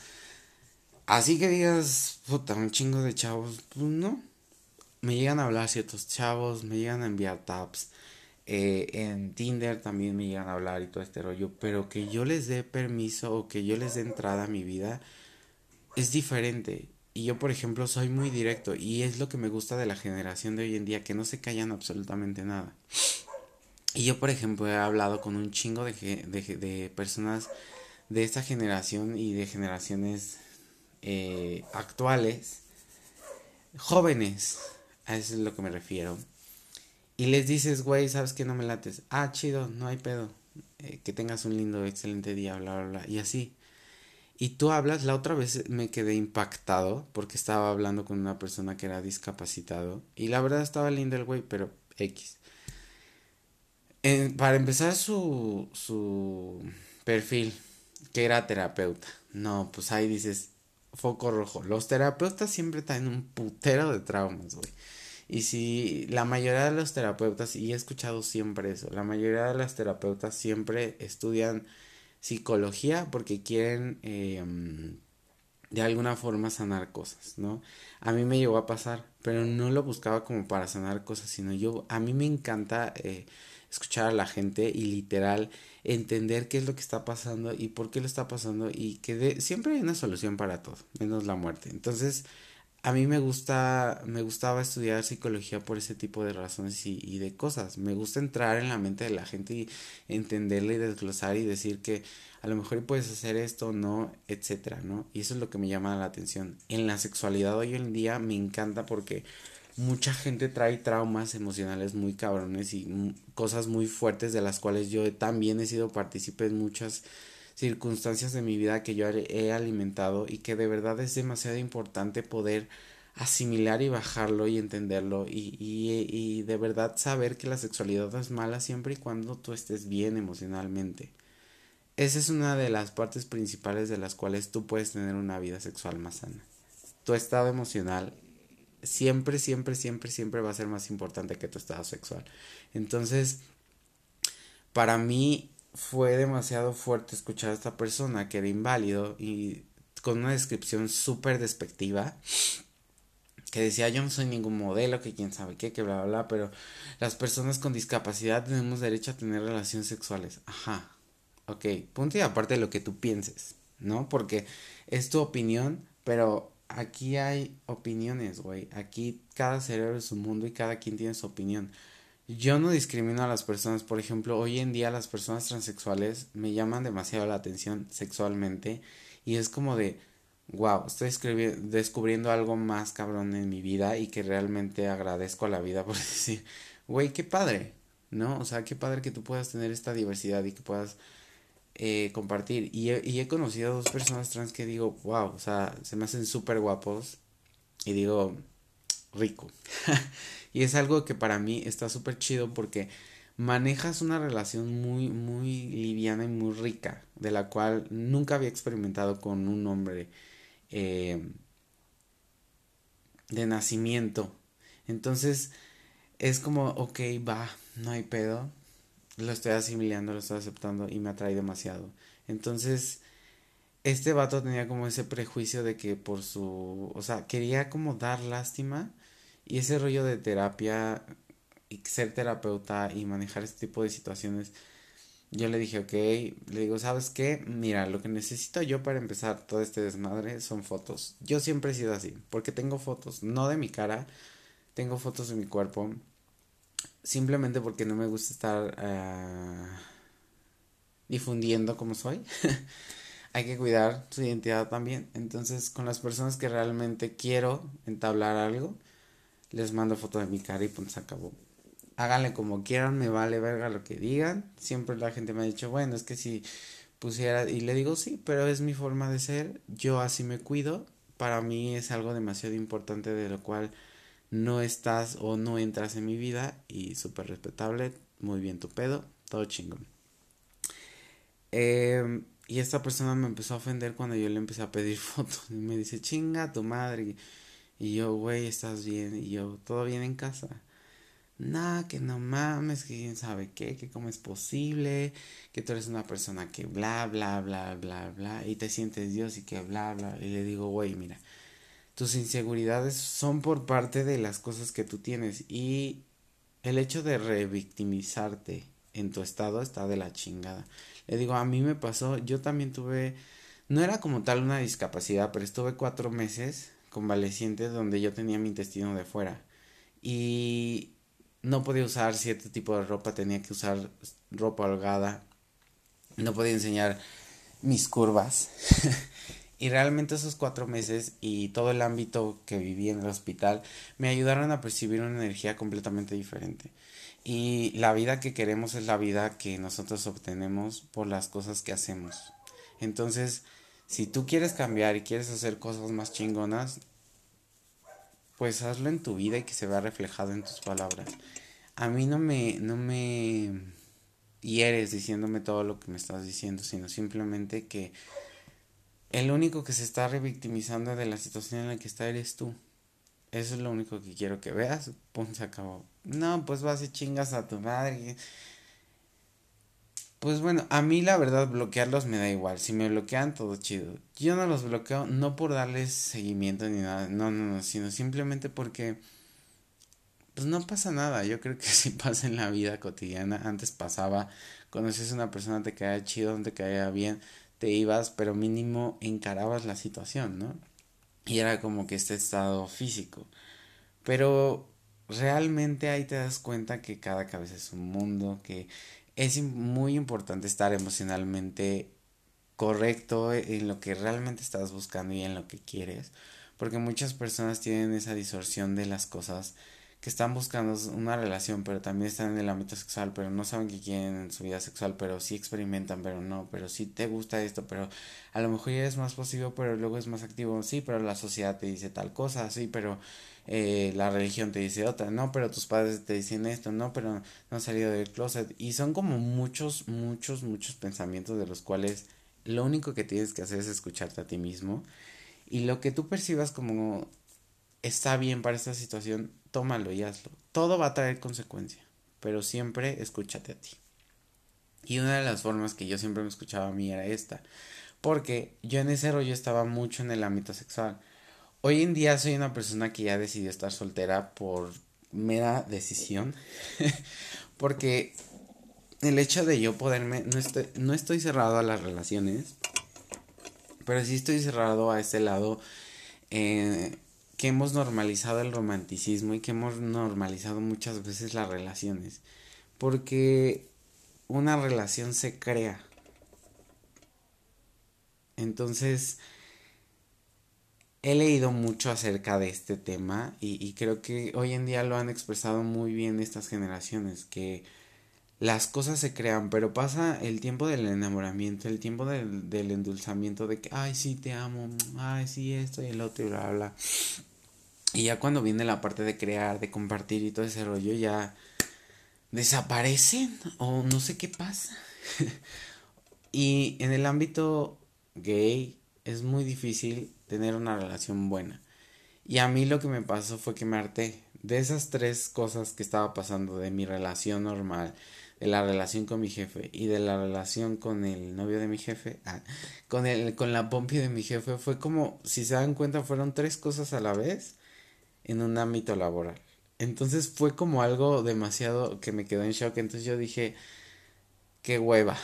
así que digas, puta, un chingo de chavos, pues no. Me llegan a hablar ciertos chavos, me llegan a enviar tabs. Eh, en Tinder también me llegan a hablar y todo este rollo. Pero que yo les dé permiso o que yo les dé entrada a mi vida es diferente. Y yo, por ejemplo, soy muy directo y es lo que me gusta de la generación de hoy en día, que no se callan absolutamente nada. Y yo, por ejemplo, he hablado con un chingo de, de, personas de esta generación y de generaciones eh, actuales, jóvenes, a eso es lo que me refiero. Y les dices, güey, ¿sabes que no me lates? Ah, chido, no hay pedo. Eh, que tengas un lindo, excelente día, bla, bla, bla. Y así. y tú hablas, la otra vez me quedé impactado porque estaba hablando con una persona que era discapacitado y la verdad estaba lindo el güey, pero X. para empezar su, su perfil, que era terapeuta. No, pues ahí dices, foco rojo. Los terapeutas siempre traen un putero de traumas, güey. Y si la mayoría de los terapeutas, y he escuchado siempre eso, la mayoría de los terapeutas siempre estudian psicología porque quieren em, de alguna forma sanar cosas, ¿no? A mí me llegó a pasar, pero no lo buscaba como para sanar cosas, sino yo, a mí me encanta eh, escuchar a la gente y literal entender qué es lo que está pasando y por qué lo está pasando y que siempre hay una solución para todo, menos la muerte. Entonces, a mí me gusta, me gustaba estudiar psicología por ese tipo de razones y, y, de cosas. Me gusta entrar en la mente de la gente y entenderla y desglosar y decir que a lo mejor puedes hacer esto, no, etcétera, ¿no? Y eso es lo que me llama la atención. En la sexualidad hoy en día me encanta porque mucha gente trae traumas emocionales muy cabrones y cosas muy fuertes de las cuales yo también he sido partícipe en muchas circunstancias de mi vida que yo he alimentado y que de verdad es demasiado importante poder asimilar y bajarlo y entenderlo y, y, y de verdad saber que la sexualidad es mala siempre y cuando tú estés bien emocionalmente. Esa es una de las partes principales de las cuales tú puedes tener una vida sexual más sana. Tu estado emocional siempre, siempre, siempre, siempre va a ser más importante que tu estado sexual. Entonces, para mí fue demasiado fuerte escuchar a esta persona que era inválido y con una descripción súper despectiva que decía yo no soy ningún modelo, que quién sabe qué, que bla, bla, bla, pero las personas con discapacidad tenemos derecho a tener relaciones sexuales. Ajá, ok, punto y aparte de lo que tú pienses, ¿no? Porque es tu opinión, pero aquí hay opiniones, güey. Aquí cada cerebro es un mundo y cada quien tiene su opinión. Yo no discrimino a las personas, por ejemplo, hoy en día las personas transexuales me llaman demasiado la atención sexualmente y es como de, wow, estoy descubriendo algo más cabrón en mi vida y que realmente agradezco a la vida *laughs* por decir, güey, qué padre, ¿no? O sea, qué padre que tú puedas tener esta diversidad y que puedas eh, compartir. Y he, y he conocido a dos personas trans que digo, wow, o sea, se me hacen súper guapos y digo, rico. *laughs* y es algo que para mí está súper chido porque manejas una relación muy, muy liviana y muy rica, de la cual nunca había experimentado con un hombre eh, de nacimiento. Entonces, es como, ok, va, no hay pedo, lo estoy asimilando, lo estoy aceptando y me atrae demasiado. Entonces, este vato tenía como ese prejuicio de que por su, o sea, quería como dar lástima y ese rollo de terapia y ser terapeuta y manejar este tipo de situaciones. Yo le dije, ok, le digo, ¿sabes qué? Mira, lo que necesito yo para empezar todo este desmadre son fotos. Yo siempre he sido así, porque tengo fotos, no de mi cara, tengo fotos de mi cuerpo, simplemente porque no me gusta estar uh, difundiendo como soy. *laughs* hay que cuidar su identidad también. Entonces, con las personas que realmente quiero entablar algo, les mando foto de mi cara y pues se acabó. Háganle como quieran, me vale verga lo que digan. Siempre la gente me ha dicho, bueno, es que si pusiera, y le digo sí, pero es mi forma de ser, yo así me cuido. Para mí es algo demasiado importante de lo cual no estás o no entras en mi vida y súper respetable, muy bien tu pedo, todo chingón. Eh, y esta persona me empezó a ofender cuando yo le empecé a pedir *laughs* fotos. Y me dice, chinga tu madre. Y yo, güey, ¿estás bien? Y yo, ¿todo bien en casa? Nah, que no mames, que quién sabe qué, que cómo es posible, que tú eres una persona que bla, bla, bla, bla, bla, y te sientes Dios y que bla, bla. Y le digo, güey, mira, tus inseguridades son por parte de las cosas que tú tienes. Y el hecho de revictimizarte en tu estado está de la chingada. Le digo, a mí me pasó, yo también tuve, no era como tal una discapacidad, pero estuve cuatro meses convaleciente donde yo tenía mi intestino de fuera. Y no podía usar cierto tipo de ropa, tenía que usar ropa holgada. No podía enseñar mis curvas. *laughs* y realmente esos cuatro meses y todo el ámbito que viví en el hospital me ayudaron a percibir una energía completamente diferente. Y la vida que queremos es la vida que nosotros obtenemos por las cosas que hacemos. Entonces, Si tú quieres cambiar y quieres hacer cosas más chingonas, pues hazlo en tu vida y que se vea reflejado en tus palabras. A mí no me, no me hieres diciéndome todo lo que me estás diciendo, sino simplemente que el único que se está revictimizando de la situación en la que está eres tú. Eso es lo único que quiero que veas. Pum, se acabó. No, pues vas y chingas a tu madre. Pues bueno, a mí la verdad bloquearlos me da igual. Si me bloquean, todo chido. Yo no los bloqueo no por darles seguimiento ni nada. No, no, no. Sino simplemente porque... Pues no pasa nada. Yo creo que *laughs* sí pasa en la vida cotidiana. Antes pasaba. Conoces a una persona, te caía chido, te caía bien. Te ibas, pero mínimo encarabas la situación, ¿no? Y era como que este estado físico. Pero realmente ahí te das cuenta que cada cabeza es un mundo, que es muy importante estar emocionalmente correcto en lo que realmente estás buscando y en lo que quieres. Porque muchas personas tienen esa distorsión de las cosas que están buscando una relación, pero también están en el ámbito sexual, pero no saben que quieren en su vida sexual, pero sí experimentan, pero no, pero sí te gusta esto, pero a lo mejor eres más pasivo, pero luego es más activo, sí, pero la sociedad te dice tal cosa, sí, pero eh, la religión te dice otra, no, pero tus padres te dicen esto, no, pero no han salido del closet, y son como muchos, muchos, muchos pensamientos de los cuales lo único que tienes que hacer es escucharte a ti mismo, y lo que tú percibas como está bien para esta situación, tómalo y hazlo. Todo va a traer consecuencia, pero siempre escúchate a ti. Y una de las formas que yo siempre me escuchaba a mí era esta, porque yo en ese rollo estaba mucho en el ámbito sexual. Hoy en día soy una persona que ya decidió estar soltera por mera decisión, *laughs* porque el hecho de yo poderme, no estoy, no estoy cerrado a las relaciones, pero sí estoy cerrado a ese lado eh, que hemos normalizado el romanticismo y que hemos normalizado muchas veces las relaciones. Porque una relación se crea. Entonces, he leído mucho acerca de este tema y, creo que hoy en día lo han expresado muy bien estas generaciones, que las cosas se crean, pero pasa el tiempo del enamoramiento, el tiempo del, del endulzamiento de que, ay, sí, te amo, ay, sí, esto y el otro y bla, bla. Y ya cuando viene la parte de crear, de compartir y todo ese rollo, ya desaparecen o no sé qué pasa. *laughs* y en el ámbito gay es muy difícil tener una relación buena. Y a mí lo que me pasó fue que me harté de esas tres cosas que estaba pasando de mi relación normal, de la relación con mi jefe y de la relación con el novio de mi jefe, *laughs* ah, con el con la pompi de mi jefe, fue como si se dan cuenta fueron tres cosas a la vez en un ámbito laboral. Entonces fue como algo demasiado que me quedó en shock. Entonces yo dije, qué hueva.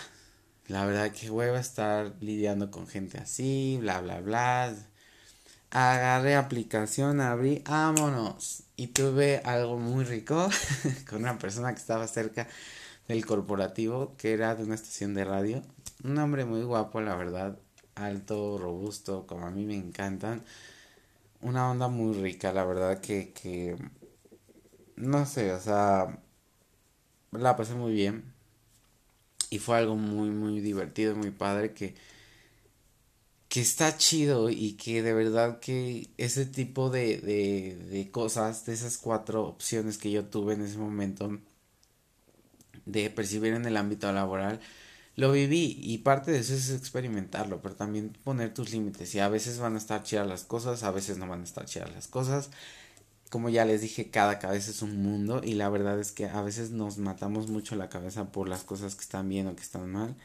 La verdad, qué hueva estar lidiando con gente así, bla, bla, bla. Agarré aplicación, abrí, vámonos. Y tuve algo muy rico *laughs* con una persona que estaba cerca del corporativo, que era de una estación de radio. Un hombre muy guapo, la verdad. Alto, robusto, como a mí me encantan una onda muy rica, la verdad que, que no sé, o sea, la pasé muy bien y fue algo muy, muy divertido, muy padre que, que está chido y que de verdad que ese tipo de, de, de cosas, de esas cuatro opciones que yo tuve en ese momento de percibir en el ámbito laboral, lo viví y parte de eso es experimentarlo, pero también poner tus límites y a veces van a estar chidas las cosas, a veces no van a estar chidas las cosas. Como ya les dije, cada cabeza es un mundo y la verdad es que a veces nos matamos mucho la cabeza por las cosas que están bien o que están mal.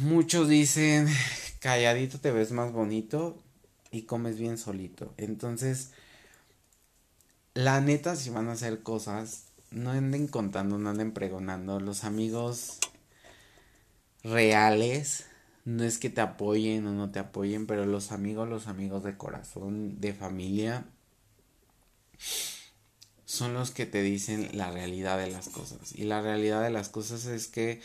Muchos dicen, calladito te ves más bonito y comes bien solito. Entonces, la neta, si van a hacer cosas, no anden contando, no anden pregonando. Los amigos reales, no es que te apoyen o no te apoyen, pero los amigos, los amigos de corazón, de familia, son los que te dicen la realidad de las cosas. Y la realidad de las cosas es que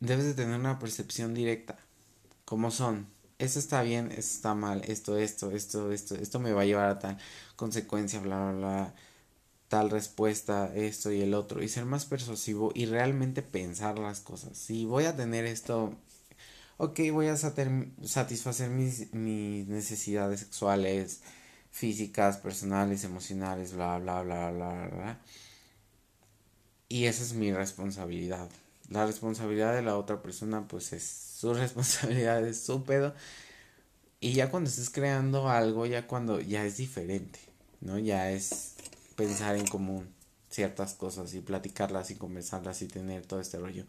debes de tener una percepción directa. Como son. Esto está bien, esto está mal, esto, esto, esto, esto, esto me va a llevar a tal consecuencia, bla, bla, bla tal respuesta, esto y el otro, y ser más persuasivo y realmente pensar las cosas. Si voy a tener esto, ok, voy a satisfacer mis, mis necesidades sexuales, físicas, personales, emocionales, bla, bla, bla, bla, bla. Y esa es mi responsabilidad. La responsabilidad de la otra persona, pues es su *laughs* responsabilidad, es su pedo. Y ya cuando estés creando algo, ya cuando ya es diferente, ¿no? Ya es pensar en común ciertas cosas y platicarlas y conversarlas y tener todo este rollo.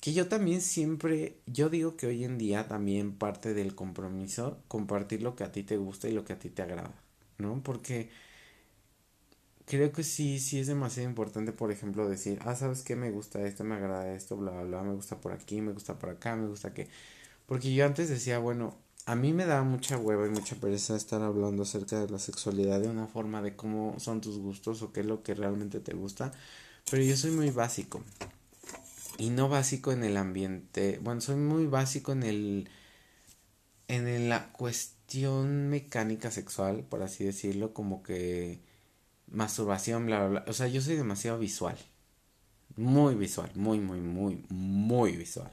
Que yo también siempre, yo digo que hoy en día también parte del compromiso, compartir lo que a ti te gusta y lo que a ti te agrada, ¿no? Porque creo que sí, sí es demasiado importante, por ejemplo, decir, ah, ¿sabes qué? Me gusta esto, me agrada esto, bla, bla, bla, me gusta por aquí, me gusta por acá, me gusta que... Porque yo antes decía, bueno, a mí me da mucha hueva y mucha pereza estar hablando acerca de la sexualidad de una forma de cómo son tus gustos o qué es lo que realmente te gusta, pero yo soy muy básico. Y no básico en el ambiente, bueno, soy muy básico en el en la cuestión mecánica sexual, por así decirlo, como que masturbación, bla, bla, bla. O sea, yo soy demasiado visual. Muy visual, muy, muy, muy, muy visual.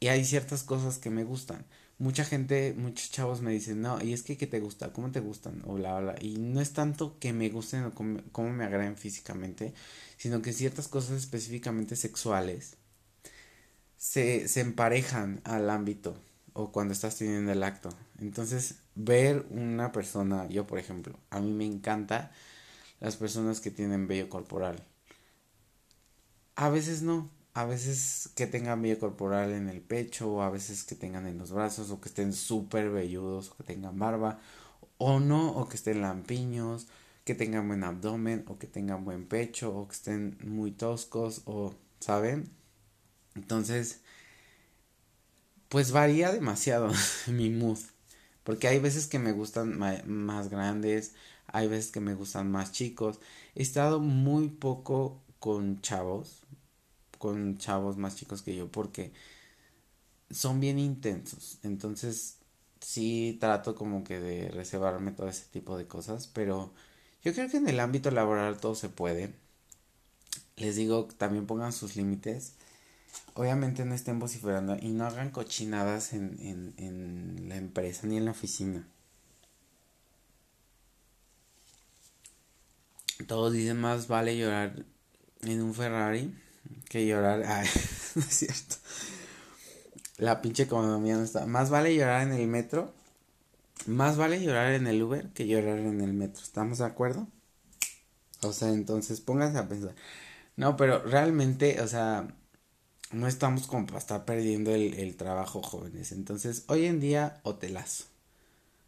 Y hay ciertas cosas que me gustan. Mucha gente, muchos chavos me dicen, no, y es que ¿qué te gusta? ¿Cómo te gustan? O bla, bla. Y no es tanto que me gusten o cómo, me agraden físicamente, sino que ciertas cosas específicamente sexuales se, se emparejan al ámbito o cuando estás teniendo el acto. Entonces, ver una persona, yo por ejemplo, a mí me encanta las personas que tienen vello corporal. A veces no, a veces que tengan vello corporal en el pecho, o a veces que tengan en los brazos, o que estén súper velludos, o que tengan barba, o no, o que estén lampiños, que tengan buen abdomen, o que tengan buen pecho, o que estén muy toscos, o, ¿saben? Entonces, pues varía demasiado *laughs* mi mood, porque hay veces que me gustan más grandes, hay veces que me gustan más chicos. He estado muy poco con chavos, con chavos más chicos que yo, porque son bien intensos. Entonces, sí trato como que de reservarme todo ese tipo de cosas, pero yo creo que en el ámbito laboral todo se puede. Les digo, también pongan sus límites. Obviamente no estén vociferando y no hagan cochinadas en, en, en la empresa ni en la oficina. Todos dicen más vale llorar en un Ferrari que llorar. *laughs* Ay, no es cierto. La pinche economía no está. Más vale llorar en el metro. Más vale llorar en el Uber que llorar en el metro. ¿Estamos de acuerdo? O sea, entonces pónganse a pensar. No, pero realmente, o sea, no estamos como para estar perdiendo el, el trabajo, jóvenes. Entonces, hoy en día, hotelazo.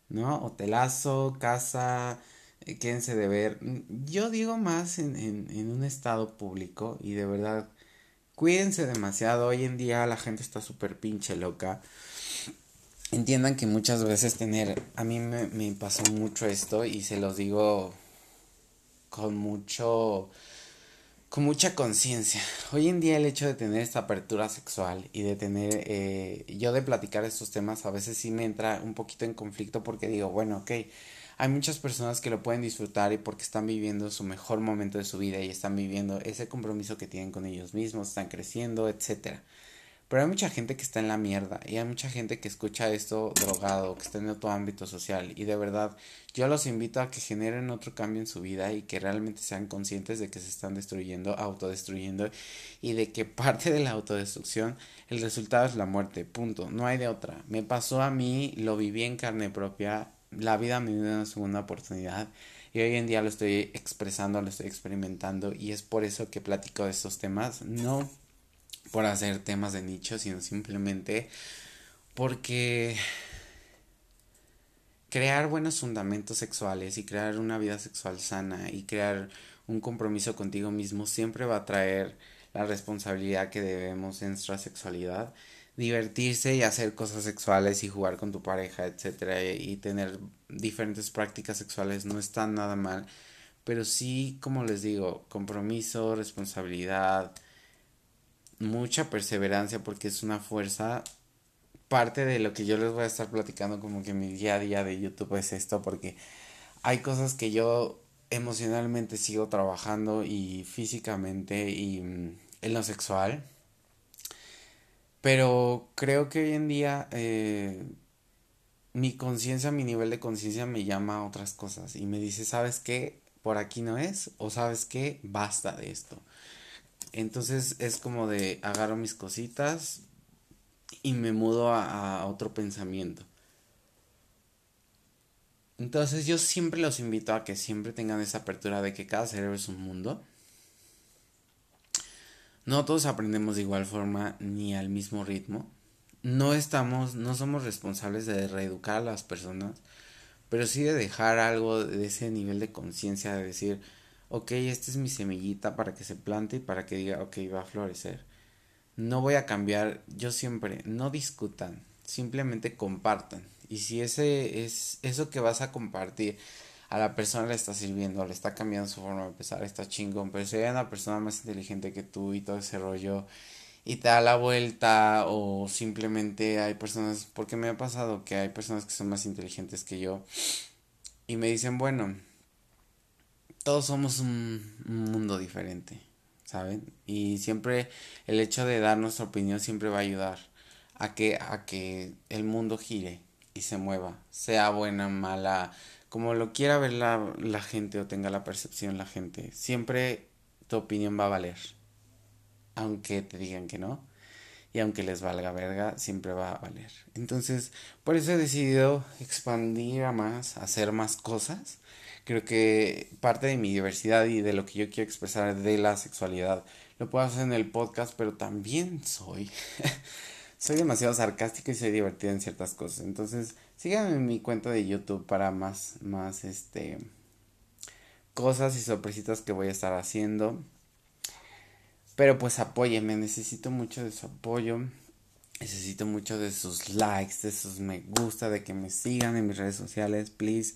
¿No? Hotelazo, casa, eh, quédense de ver. Yo digo más en, en, un estado público y de verdad, cuídense demasiado. Hoy en día la gente está súper pinche loca. Entiendan que muchas veces tener, a mí me, me pasó mucho esto y se los digo con mucho, con mucha conciencia. Hoy en día el hecho de tener esta apertura sexual y de tener, eh, yo de platicar estos temas a veces sí me entra un poquito en conflicto porque digo, bueno, ok, hay muchas personas que lo pueden disfrutar y porque están viviendo su mejor momento de su vida y están viviendo ese compromiso que tienen con ellos mismos, están creciendo, etcétera. Pero hay mucha gente que está en la mierda y hay mucha gente que escucha esto drogado, que está en otro ámbito social y de verdad yo los invito a que generen otro cambio en su vida y que realmente sean conscientes de que se están destruyendo, autodestruyendo y de que *laughs* parte de la autodestrucción el resultado es la muerte, punto, no hay de otra. Me pasó a mí, lo viví en carne propia la vida me dio una segunda oportunidad y hoy en día lo estoy expresando, lo estoy experimentando y es por eso que platico de estos temas, no por hacer temas de nicho, sino simplemente porque crear buenos fundamentos sexuales y crear una vida sexual sana y crear un compromiso contigo mismo siempre va a traer la responsabilidad que debemos en nuestra sexualidad divertirse y hacer cosas sexuales y jugar con tu pareja, etcétera, y tener diferentes prácticas sexuales no está nada mal, pero sí, como les digo, compromiso, responsabilidad, mucha perseverancia porque es una fuerza. Parte de lo que yo les voy a estar platicando como que mi día a día de YouTube es esto porque hay cosas que yo emocionalmente sigo trabajando y físicamente y mm, en lo sexual Pero creo que hoy en día eh, mi conciencia, mi nivel de conciencia me llama a otras cosas y me dice, ¿sabes qué? Por aquí no es o sabes qué? Basta de esto. Entonces es como de agarro mis cositas y me mudo a, a otro pensamiento. Entonces yo siempre los invito a que siempre tengan esa apertura de que cada cerebro es un mundo. No todos aprendemos de igual forma ni al mismo ritmo no estamos, no somos responsables de reeducar a las personas, pero sí de dejar algo de ese nivel de conciencia, de decir, ok, esta es mi semillita para que se plante y para que diga, ok, va a florecer. No voy a cambiar, yo siempre, no discutan, simplemente compartan. Y si ese es eso que vas a compartir a la persona le está sirviendo, le está cambiando su forma de pensar, está chingón, pero si hay una persona más inteligente que tú y todo ese rollo y te da la vuelta o simplemente hay personas, porque me ha pasado que hay personas que son más inteligentes que yo y me dicen, bueno, todos somos un, mundo diferente, ¿saben? Y siempre el hecho de dar nuestra opinión siempre va a ayudar a que, a que el mundo gire y se mueva, sea buena, mala, como lo quiera ver la, la gente o tenga la percepción la gente, siempre tu opinión va a valer aunque te digan que no. Y aunque les valga verga, siempre va a valer. Entonces, por eso he decidido expandir a más, hacer más cosas. Creo que parte de mi diversidad y de lo que yo quiero expresar de la sexualidad lo puedo hacer en el podcast, pero también soy. *laughs* soy demasiado sarcástico y soy divertido en ciertas cosas. Entonces, síganme en mi cuenta de YouTube para más, más, este, cosas y sorpresitas que voy a estar haciendo. Pero pues apóyenme, necesito mucho de su apoyo. Necesito mucho de sus likes, de sus me gusta, de que me sigan en mis redes sociales, please.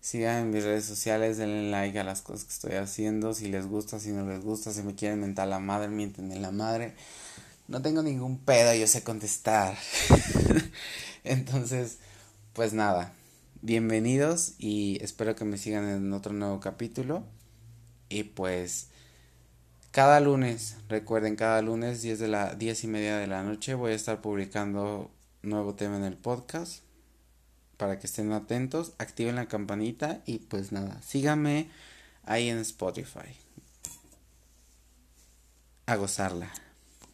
Sigan en mis redes sociales, denle like a las cosas que estoy haciendo. Si les gusta, si no les gusta, si me quieren mentar la madre, mienten en la madre. No tengo ningún pedo, yo sé contestar. *laughs* Entonces, pues nada. Bienvenidos y espero que me sigan en otro nuevo capítulo. Y pues cada lunes, recuerden, cada lunes 10 de la diez y media de la noche voy a estar publicando nuevo tema en el podcast para que estén atentos, activen la campanita y pues nada, síganme ahí en Spotify. A gozarla.